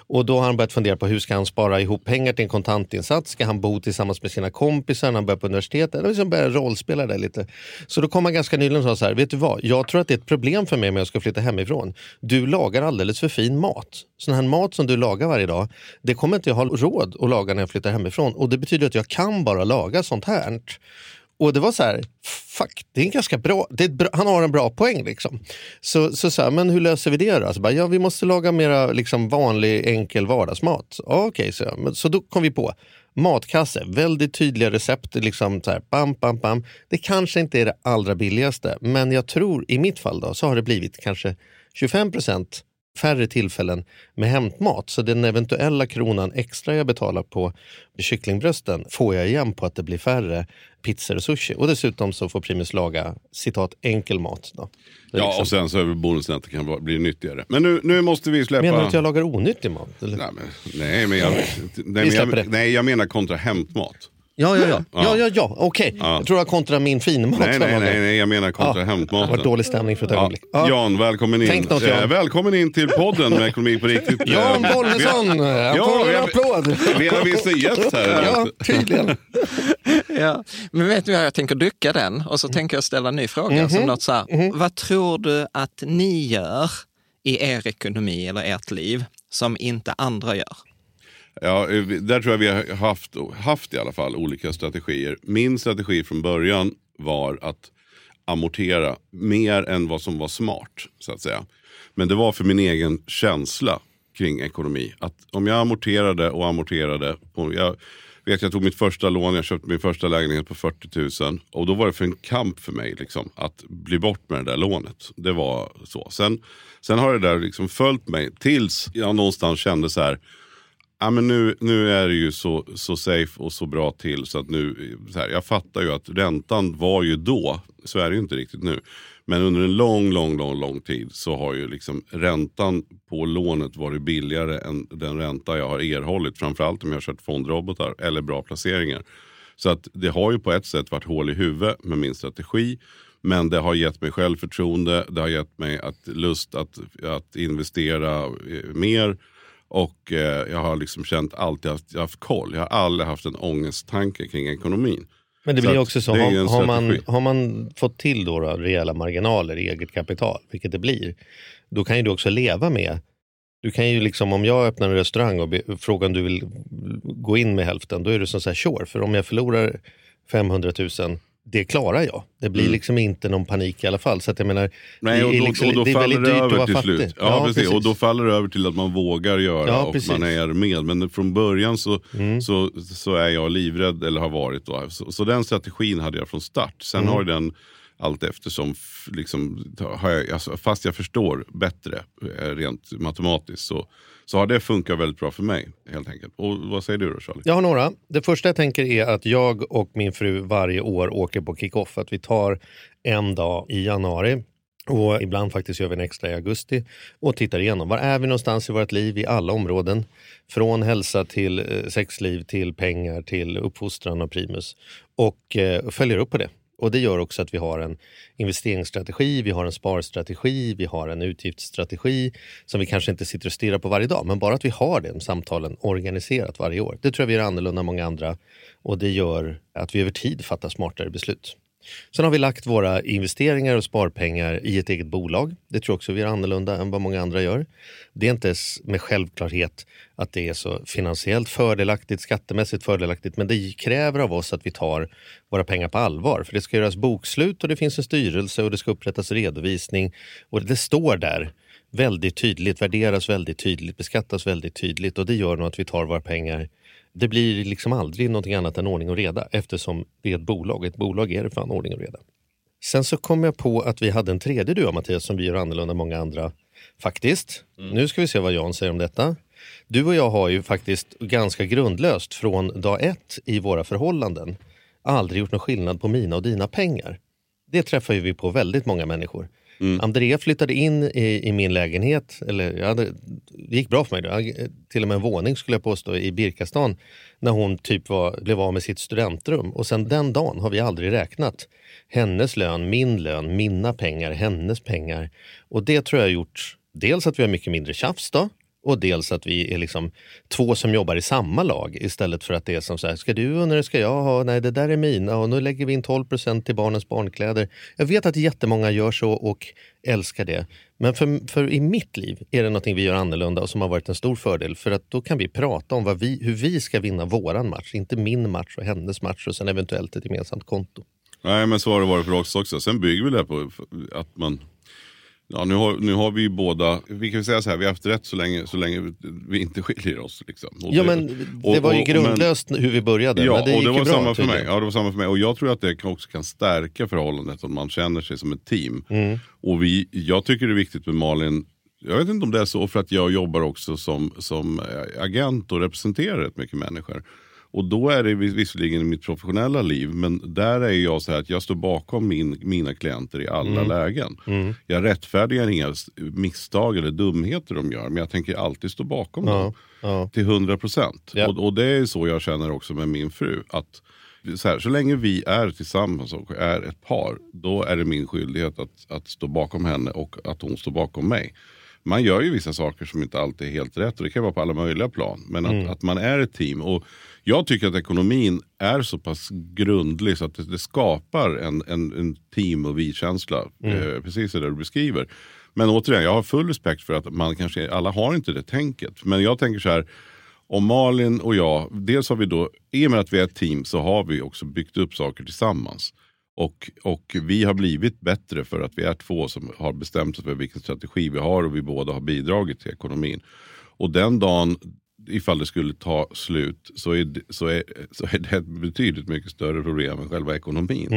Och då har han börjat fundera på hur ska han spara ihop pengar till en kontantinsats? Ska han bo tillsammans med sina kompisar när han börjar på universitetet? Eller liksom börja rollspela där lite. Så då kom han ganska nyligen och sa så här, vet du vad? Jag tror att det är ett problem för mig om jag ska flytta hemifrån. Du lagar alldeles för fin mat. Sån här mat som du lagar varje dag, det kommer inte jag ha råd att laga när jag flyttar hemifrån. Och det betyder att jag kan bara laga sånt här. Och det var så här, fuck, det är en ganska bra, det är bra han har en bra poäng. Liksom. Så, så, så här, men hur löser vi det då? Så bara, ja, vi måste laga mera liksom, vanlig enkel vardagsmat. Okej, okay, så, men, så då kom vi på matkasse, väldigt tydliga recept. Liksom så här, bam, bam, bam. Det kanske inte är det allra billigaste, men jag tror i mitt fall då, så har det blivit kanske 25 procent färre tillfällen med hämtmat. Så den eventuella kronan extra jag betalar på kycklingbrösten får jag igen på att det blir färre pizzor och sushi. Och dessutom så får Primus laga citat enkel mat. Då. Ja, liksom... och sen så är bonusen att det kan bli nyttigare. Men nu, nu måste vi släppa... Menar du att jag lagar onyttig mat? Eller? Nej, men, nej, men jag, [laughs] nej, men jag, nej, jag menar kontra hämtmat. Ja, ja, ja. ja. ja, ja, Okej, okay. ja. jag tror jag kontra min finmat. Nej, nej, nej, nej, jag menar kontra ja. hämtmaten. Det var dålig stämning för ett ögonblick. Ja. Jan, välkommen in. Tänk något, Jan. Eh, välkommen in till podden med Ekonomi på riktigt. [laughs] Jan Bollnässon, han får en applåd. Vi har visst en gäst här. Ja, tydligen. [laughs] ja. Men vet du vad, jag tänker dyka den och så tänker jag ställa en ny fråga. Mm -hmm. som något så här, mm -hmm. Vad tror du att ni gör i er ekonomi eller ert liv som inte andra gör? Ja, eh, där tror jag vi har haft, haft i alla fall olika strategier. Min strategi från början var att amortera mer än vad som var smart. så att säga. Men det var för min egen känsla kring ekonomi. Att om jag amorterade och amorterade. Och jag vet jag tog mitt första lån, jag köpte min första lägenhet på 40 000. Och då var det för en kamp för mig liksom, att bli bort med det där lånet. Det var så. Sen, sen har det där liksom följt mig tills jag någonstans kände så här Ja, men nu, nu är det ju så, så safe och så bra till så att nu, så här, jag fattar ju att räntan var ju då, så är det ju inte riktigt nu. Men under en lång, lång, lång, lång tid så har ju liksom räntan på lånet varit billigare än den ränta jag har erhållit. Framförallt om jag har kört fondrobotar eller bra placeringar. Så att det har ju på ett sätt varit hål i huvudet med min strategi. Men det har gett mig självförtroende, det har gett mig att, lust att, att investera eh, mer och eh, jag har liksom känt alltid att jag haft koll. Jag har aldrig haft en ångesttanke kring ekonomin. Men det blir så också så, har, har, man, har man fått till då, då rejäla marginaler i eget kapital, vilket det blir, då kan ju du också leva med du kan ju liksom, om jag öppnar en restaurang och frågar om du vill gå in med hälften, då är du som så här, sure. För om jag förlorar 500 000 det klarar jag. Det blir mm. liksom inte någon panik i alla fall. Så att jag menar, Nej, och då, liksom, och då det är väldigt dyrt att vara fattig. Ja, ja precis. precis. Och då faller det över till att man vågar göra ja, och precis. man är med. Men från början så, mm. så, så är jag livrädd, eller har varit. Då. Så, så den strategin hade jag från start. Sen mm. har den allt eftersom, liksom, har jag, alltså, fast jag förstår bättre eh, rent matematiskt så så har det funkat väldigt bra för mig. helt enkelt. Och Vad säger du då Charlie? Jag har några. Det första jag tänker är att jag och min fru varje år åker på kick-off. Att vi tar en dag i januari och ibland faktiskt gör vi en extra i augusti och tittar igenom. Var är vi någonstans i vårt liv i alla områden? Från hälsa till eh, sexliv, till pengar, till uppfostran och primus. Och eh, följer upp på det. Och Det gör också att vi har en investeringsstrategi, vi har en sparstrategi, vi har en utgiftsstrategi som vi kanske inte sitter och stirrar på varje dag. Men bara att vi har de samtalen organiserat varje år. Det tror jag vi är annorlunda än många andra och det gör att vi över tid fattar smartare beslut. Sen har vi lagt våra investeringar och sparpengar i ett eget bolag. Det tror jag också vi är annorlunda än vad många andra gör. Det är inte med självklarhet att det är så finansiellt fördelaktigt, skattemässigt fördelaktigt, men det kräver av oss att vi tar våra pengar på allvar. För det ska göras bokslut och det finns en styrelse och det ska upprättas redovisning och det står där väldigt tydligt, värderas väldigt tydligt, beskattas väldigt tydligt och det gör nog att vi tar våra pengar. Det blir liksom aldrig någonting annat än ordning och reda eftersom det är ett bolag. Ett bolag är det fan ordning och reda. Sen så kom jag på att vi hade en tredje duo Mattias som vi gör annorlunda än många andra. Faktiskt. Nu ska vi se vad Jan säger om detta. Du och jag har ju faktiskt ganska grundlöst från dag ett i våra förhållanden aldrig gjort någon skillnad på mina och dina pengar. Det träffar ju vi på väldigt många människor. Mm. Andrea flyttade in i, i min lägenhet, eller jag hade, det gick bra för mig. Då. Jag, till och med en våning skulle jag påstå i Birkastan när hon typ var, blev av med sitt studentrum. Och sen den dagen har vi aldrig räknat. Hennes lön, min lön, mina pengar, hennes pengar. Och det tror jag har gjort dels att vi har mycket mindre tjafs då, och dels att vi är liksom två som jobbar i samma lag istället för att det är som så här, ska du och när ska jag ha? Nej, det där är mina och nu lägger vi in 12% till barnens barnkläder. Jag vet att jättemånga gör så och älskar det. Men för, för i mitt liv är det någonting vi gör annorlunda och som har varit en stor fördel för att då kan vi prata om vad vi, hur vi ska vinna våran match, inte min match och hennes match och sen eventuellt ett gemensamt konto. Nej men så har det varit för oss också. Sen bygger vi det på att man Ja, nu, har, nu har vi ju båda, vi kan säga så här, vi har haft rätt så länge, så länge vi inte skiljer oss. Liksom. Och Ja det- men det och- var ju och- grundlöst hur vi började. Ja, men det och det var bra, samma för mig. Ja, det var samma för mig. Och jag tror att det också kan stärka förhållandet om man känner sig som ett team. Mm. Och vi, jag tycker det är viktigt med Malin, jag vet inte om det är så för att jag jobbar också som, som eh, agent och representerar rätt mycket människor. Och då är det vis- visserligen i mitt professionella liv, men där är jag så här att jag står bakom min, mina klienter i alla Mm. lägen. Jag rättfärdigar inga misstag eller dumheter de gör, men jag tänker alltid stå bakom dem. ja. Till 100 procent. Ja. Och, och det är så jag känner också med min fru. Att så, här, så länge vi är tillsammans och är ett par, då är det min skyldighet att, att stå bakom henne och att hon står bakom mig. Man gör ju vissa saker som inte alltid är helt rätt och det kan vara på alla möjliga plan. Men att, att man är ett team. Och jag tycker att ekonomin är så pass grundlig så att det, det skapar en, en, en team och vi-känsla. Eh, precis det du beskriver. Men återigen, jag har full respekt för att man kanske, alla har inte det tänket. Men jag tänker så här, om Malin och jag, dels har vi då, i och med att vi är ett team så har vi också byggt upp saker tillsammans. Och, och vi har blivit bättre för att vi är två som har bestämt oss för vilken strategi vi har och vi båda har bidragit till ekonomin. Och den dagen, ifall det skulle ta slut, så är, det- så är, så är det ett betydligt mycket större problem än själva ekonomin.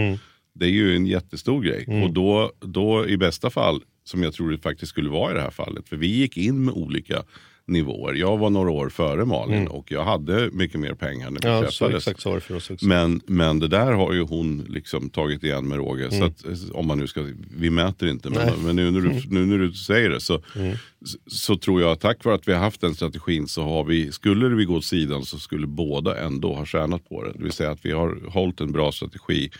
Det är ju en jättestor grej. Och då, då i bästa fall, som jag tror det faktiskt skulle vara i det här fallet, för vi gick in med olika nivåer. Jag var några år före Malin och jag hade mycket mer pengar när vi Ja, så träffades. exakt så var det för oss också. Men, men det där har ju hon liksom tagit igen med råge. Så att, om man nu ska, vi mäter inte, men, men nu, när du, nu när du säger det så, så, så tror jag att tack vare att vi har haft den strategin så har vi, skulle vi gå åt sidan så skulle båda ändå ha tjänat på det. Det vill säga att vi har hållit en bra strategi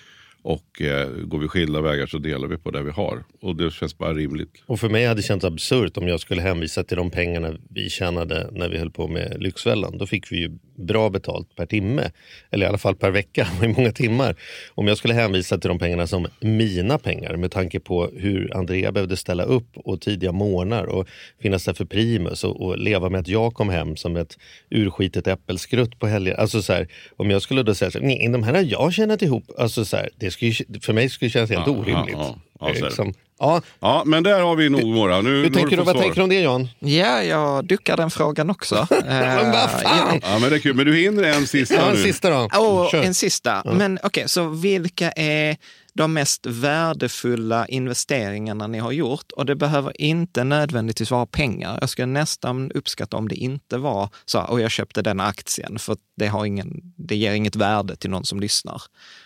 och eh, går vi skilda vägar så delar vi på det vi har. Och det känns bara rimligt. Och för mig hade det känts absurt om jag skulle hänvisa till de pengarna vi tjänade när vi höll på med Lyxfällan. Då fick vi ju bra betalt per timme. Eller i alla fall per vecka, [laughs] i många timmar. Om jag skulle hänvisa till de pengarna som mina pengar med tanke på hur Andrea behövde ställa upp och tidiga morgnar och finnas där för Primus och, och leva med att jag kom hem som ett urskitet äppelskrutt på helger. Alltså så här, om jag skulle då säga så här, nej de här har jag tjänat ihop. Alltså så här, det skulle, ju- för mig skulle det kännas helt Ja, orimligt. ja, ja, det. Liksom, ja, Ja, men där har vi nog våra. Nu, nu hur tänker du, vad svar. tänker du om det Jan? Ja, jag duckar den frågan också. Eh, [laughs] Men vad fan! Ja, men det är kul. Men du hinner en sista Ja, en nu. sista då. Kör. en sista. Men okej, så vilka är de mest värdefulla investeringarna ni har gjort? Och det behöver inte nödvändigtvis vara pengar. Jag skulle nästan uppskatta om det inte var så och jag köpte den aktien, för det, har ingen, det ger inget värde till någon som lyssnar.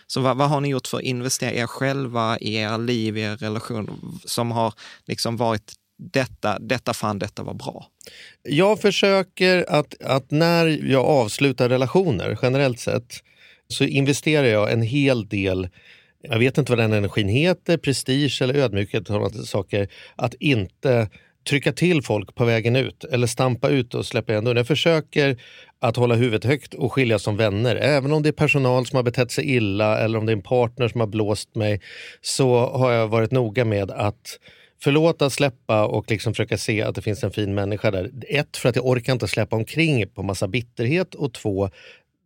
Så vad, vad har ni gjort för att investera er själva, i era liv, i er relation, som har liksom varit detta, detta fan, detta var bra? Jag försöker att, att när jag avslutar relationer generellt sett så investerar jag en hel del jag vet inte vad den energin heter, prestige eller ödmjukhet, sådana saker. Att inte trycka till folk på vägen ut eller stampa ut och släppa igen dörren. Jag försöker att hålla huvudet högt och skilja som vänner. Även om det är personal som har betett sig illa eller om det är en partner som har blåst mig så har jag varit noga med att förlåta, släppa och liksom försöka se att det finns en fin människa där. Ett, för att jag orkar inte släppa omkring på massa bitterhet och två,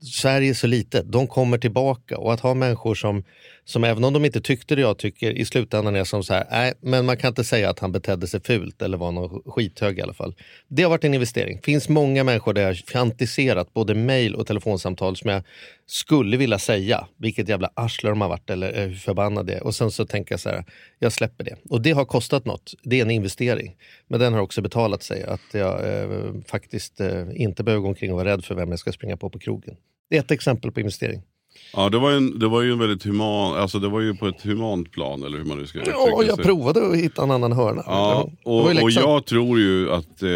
Sverige är så litet, de kommer tillbaka och att ha människor som, som även om de inte tyckte det jag tycker, i slutändan är som så här, nej, men man kan inte säga att han betedde sig fult eller var någon skithög i alla fall. Det har varit en investering. finns många människor där jag fantiserat både mejl och telefonsamtal som jag skulle vilja säga vilket jävla arsle de har varit eller eh, hur förbannade det är. Och sen så tänker jag så här, jag släpper det. Och det har kostat något. Det är en investering. Men den har också betalat sig. Att jag eh, faktiskt eh, inte behöver gå omkring och vara rädd för vem jag ska springa på på krogen. Det är ett exempel på investering. Ja, det var, en, det var ju en väldigt human, alltså det var ju på ett humant plan eller hur man nu ska Ja, jag sig. provade att hitta en annan hörna. Ja, och, och jag tror ju att eh,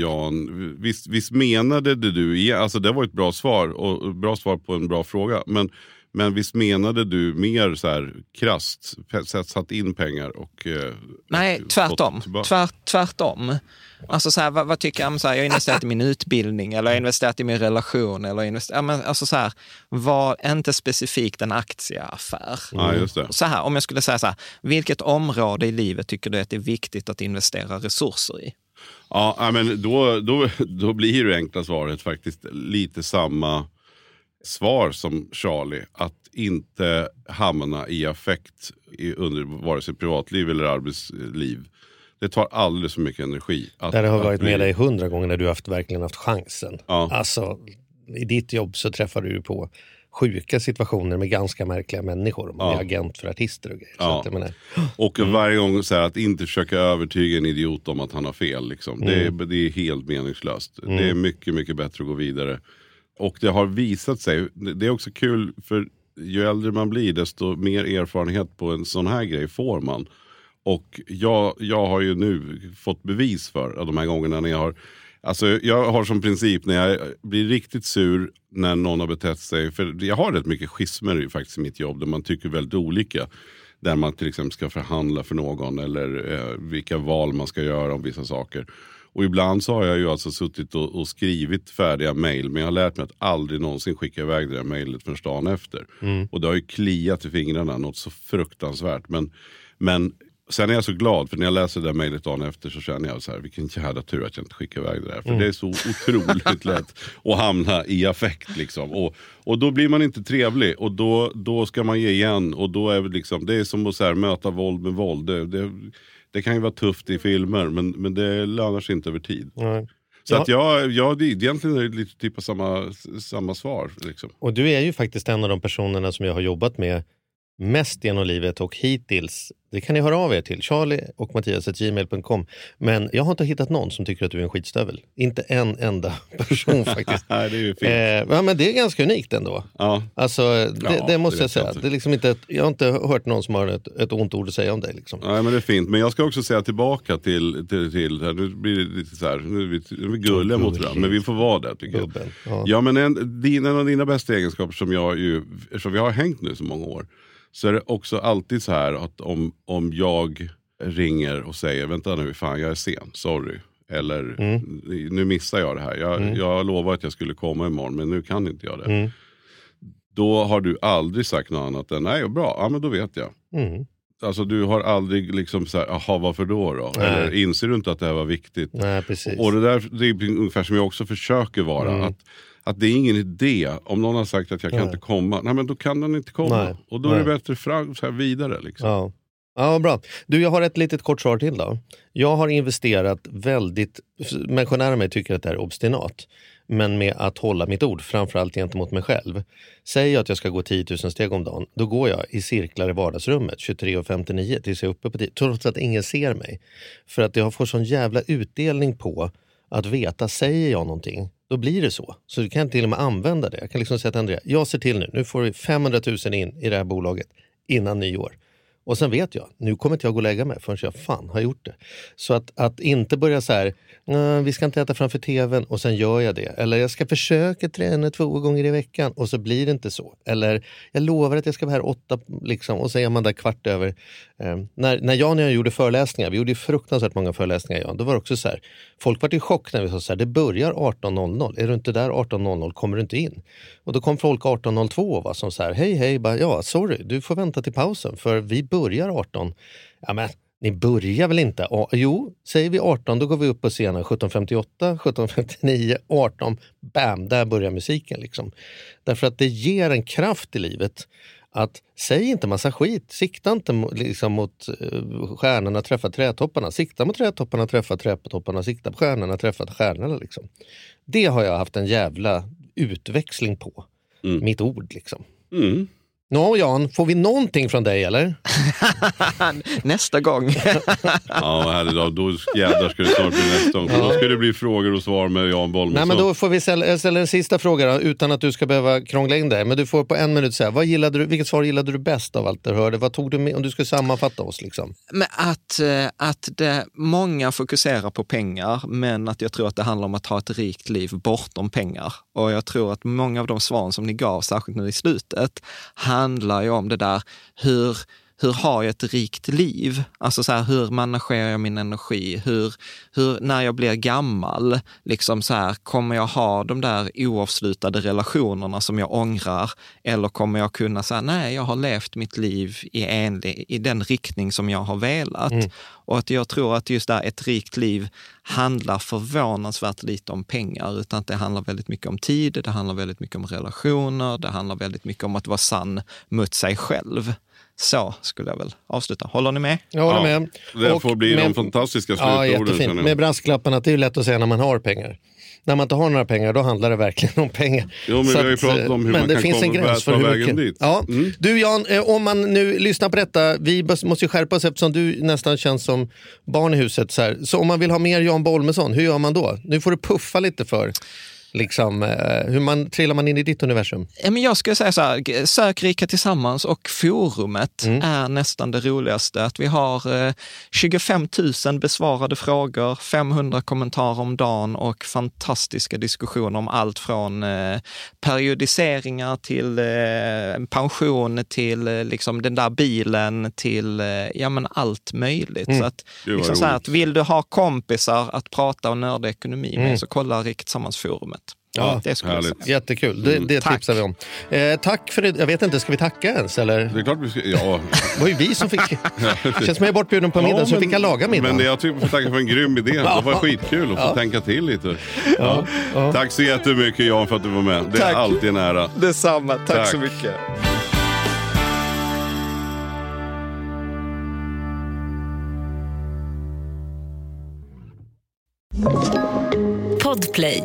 Jan, visst, visst menade det du, alltså det var ett bra svar och bra svar på en bra fråga. Men, men visst menade du mer så här krasst, satt in pengar och... Eh, Nej, tvärtom. Tvärt, tvärtom. Alltså så här, vad, vad, tycker jag så här, jag har investerat i min utbildning eller jag har investerat i min relation. Eller investerat, men alltså så här, var inte specifikt en aktieaffär. Ja, just det. Så här, om jag skulle säga så här, vilket område i livet tycker du att det är viktigt att investera resurser i? Ja, men då, då, då blir det enkla svaret faktiskt lite samma svar som Charlie. Att inte hamna i affekt under vare sig privatliv eller arbetsliv. Det tar alldeles för mycket energi. Att, det har varit med dig hundra gånger när du haft, verkligen haft chansen. Ja. Alltså, I ditt jobb så träffar du på sjuka situationer med ganska märkliga människor. Man ja. är agent för artister och grejer. Ja. Så menar, och mm. varje gång så här, att inte försöka övertyga en idiot om att han har fel. Liksom. Mm. Det, är, det är helt meningslöst. Mm. Det är mycket, mycket bättre att gå vidare. Och det har visat sig, det är också kul för ju äldre man blir desto mer erfarenhet på en sån här grej får man. Och jag, jag har ju nu fått bevis för de här gångerna när jag har Alltså jag har som princip när jag blir riktigt sur när någon har betett sig, för jag har rätt mycket schismer faktiskt i mitt jobb där man tycker väldigt olika. Där man till exempel ska förhandla för någon eller eh, vilka val man ska göra om vissa saker. Och ibland så har jag ju alltså suttit och, och skrivit färdiga mejl men jag har lärt mig att aldrig någonsin skicka iväg det där mejlet förrän dagen efter. Mm. Och det har ju kliat i fingrarna något så fruktansvärt. Men, men Sen är jag så glad, för när jag läser det där mejlet dagen efter så känner jag så här, vilken jävla tur att jag inte skickade iväg det där. För mm. det är så otroligt lätt att hamna i affekt. Liksom. Och, och då blir man inte trevlig och då, då ska man ge igen. Och då är det, liksom, det är som att här, möta våld med våld. Det, det, det, kan ju vara tufft i filmer men, men det lönar sig inte över tid. Mm. Så ja. att jag, jag, egentligen är det lite typ av samma, samma svar. Liksom. Och du är ju faktiskt en av de personerna som jag har jobbat med mest genom livet och hittills, det kan ni höra av er till, charlie och mattias.gmail.com. Men jag har inte hittat någon som tycker att du är en skitstövel. Inte en enda [laughs] person faktiskt. [laughs] det, är ju fint. Eh, ja, men det är ganska unikt ändå. Ja. Alltså, det, ja, det måste det jag säga. Det är liksom inte ett, jag har inte hört någon som har ett, ett ont ord att säga om dig. Liksom. Nej, men det är fint. Men jag ska också säga tillbaka till, till, till nu blir det lite så här, nu är vi, nu är vi gulliga mot varandra, men vi får vara det tycker jag. Ja. ja. men en, din, en av dina bästa egenskaper som jag ju, eftersom vi har hängt nu så många år, så är det också alltid så här att om, om jag ringer och säger vänta nu, fan jag är sen, sorry. Eller mm. nu missar jag det här. Jag, mm. jag lovade att jag skulle komma imorgon men nu kan inte jag det. Mm. Då har du aldrig sagt något annat än nej, bra, ja men då vet jag. Mm. Alltså du har aldrig liksom så här, jaha varför då? då? Eller inser du inte att det här var viktigt? Nej, precis. Och det där det är ungefär som jag också försöker vara. Mm. Att att det är ingen idé. Om någon har sagt att jag kan nej. inte komma, nej men då kan den inte komma. Nej. Och då är det bättre fram, så här vidare. Liksom. Ja. Ja, bra. Du, jag har ett litet kort svar till då. Jag har investerat väldigt, människor nära mig tycker att det är obstinat, men med att hålla mitt ord, framförallt gentemot mig själv. Säger jag att jag ska gå 10 000 steg om dagen, då går jag i cirklar i vardagsrummet 23.59 tills jag är uppe på 10 trots att ingen ser mig. För att jag får sån jävla utdelning på att veta, säger jag någonting, då blir det så. Så du kan till och med använda det. Jag kan liksom säga till Andrea, jag ser till nu, nu får vi 500 000 in i det här bolaget innan nyår. Och sen vet jag, nu kommer inte jag gå och lägga mig förrän jag fan har gjort det. Så att, att inte börja så här, vi ska inte äta framför tvn och sen gör jag det. Eller jag ska försöka träna två gånger i veckan och så blir det inte så. Eller jag lovar att jag ska vara här åtta liksom, och så är man där kvart över. Eh, när, när jag och jag gjorde föreläsningar, vi gjorde fruktansvärt många föreläsningar, Jan, då var det också så här, folk var i chock när vi sa så här, det börjar 18.00, är du inte där 18.00 kommer du inte in. Och då kom folk 18.02 och var som så här, hej hej, bara, ja sorry, du får vänta till pausen för vi börjar 18. Ja, men Ni börjar väl inte? Ah, jo, säger vi 18 då går vi upp på scenen 17.58, 17.59, 18, bam, där börjar musiken. Liksom. Därför att det ger en kraft i livet att säg inte massa skit, sikta inte liksom, mot uh, stjärnorna, träffa trädtopparna. Sikta mot trädtopparna, träffa trädtopparna, sikta på stjärnorna, träffa stjärnorna. Liksom. Det har jag haft en jävla utväxling på. Mm. Mitt ord liksom. Mm. Nå Jan, får vi någonting från dig eller? [laughs] Nästa gång. [laughs] ja, härligt. Då, då jädrar ska det snart bli nästa gång. Ja. Då ska det bli frågor och svar med Jan Bolmesson. Nej, men då får vi ställa, jag ställer en sista fråga då, utan att du ska behöva krångla in dig. Men du får på en minut säga, vad gillade du, vilket svar gillade du bäst av allt du hörde? Vad tog du med, om du skulle sammanfatta oss? Liksom? Men att, eh, att det, många fokuserar på pengar, men att jag tror att det handlar om att ha ett rikt liv bortom pengar. Och jag tror att många av de svaren som ni gav, särskilt nu i slutet, handlar ju om det där hur, hur har jag ett rikt liv? Alltså så här, hur managerar jag min energi? Hur, hur, när jag blir gammal, liksom så här, kommer jag ha de där oavslutade relationerna som jag ångrar? Eller kommer jag kunna säga, nej, jag har levt mitt liv i, enlig, i den riktning som jag har velat. Mm. Och att jag tror att just där ett rikt liv handlar förvånansvärt lite om pengar, utan att det handlar väldigt mycket om tid, det handlar väldigt mycket om relationer, det handlar väldigt mycket om att vara sann mot sig själv. Så skulle jag väl avsluta. Håller ni med? Jag håller ja, med. Det får bli med, de fantastiska slutorden. Ja, Med brasklappen att det är lätt att säga när man har pengar. När man inte har några pengar, då handlar det verkligen om pengar. Jo, men Så vi har ju pratat om hur man det kan finns en gräns för hur vägen mycket. dit. Ja. Mm. Du Jan, eh, om man nu lyssnar på detta, vi måste ju skärpa oss eftersom du nästan känns som barn i huset. Så, här. så om man vill ha mer Jan Bolmesson, hur gör man då? Nu får du puffa lite för liksom, eh, hur man, trillar man in i ditt universum? Jag skulle säga så här, Sök Rika Tillsammans och forumet mm. är nästan det roligaste. Att vi har 25 eh, 000 besvarade frågor, 500 kommentarer om dagen och fantastiska diskussioner om allt från eh, periodiseringar till pension, till liksom den där bilen, till ja, men allt möjligt. Mm. Så att, liksom så här, att vill du ha kompisar att prata och nörda ekonomi med, mm. så kolla Rika Tillsammans-forumet. Ja, det skulle härligt. Jättekul, det, det mm, tipsar vi om. Eh, tack för det. Jag vet inte, ska vi tacka ens? Eller? Det är klart vi ska, ja. Det var ju vi som fick... [laughs] Det känns som jag är bortbjuden på middag, ja, så fick jag laga middag. Men jag tycker får tacka för en grym idé. Det var skitkul att få ja. tänka till lite. Ja. Ja. Tack så jättemycket Jan för att du var med. Det tack. är alltid en ära. Detsamma, tack, tack så mycket. Podplay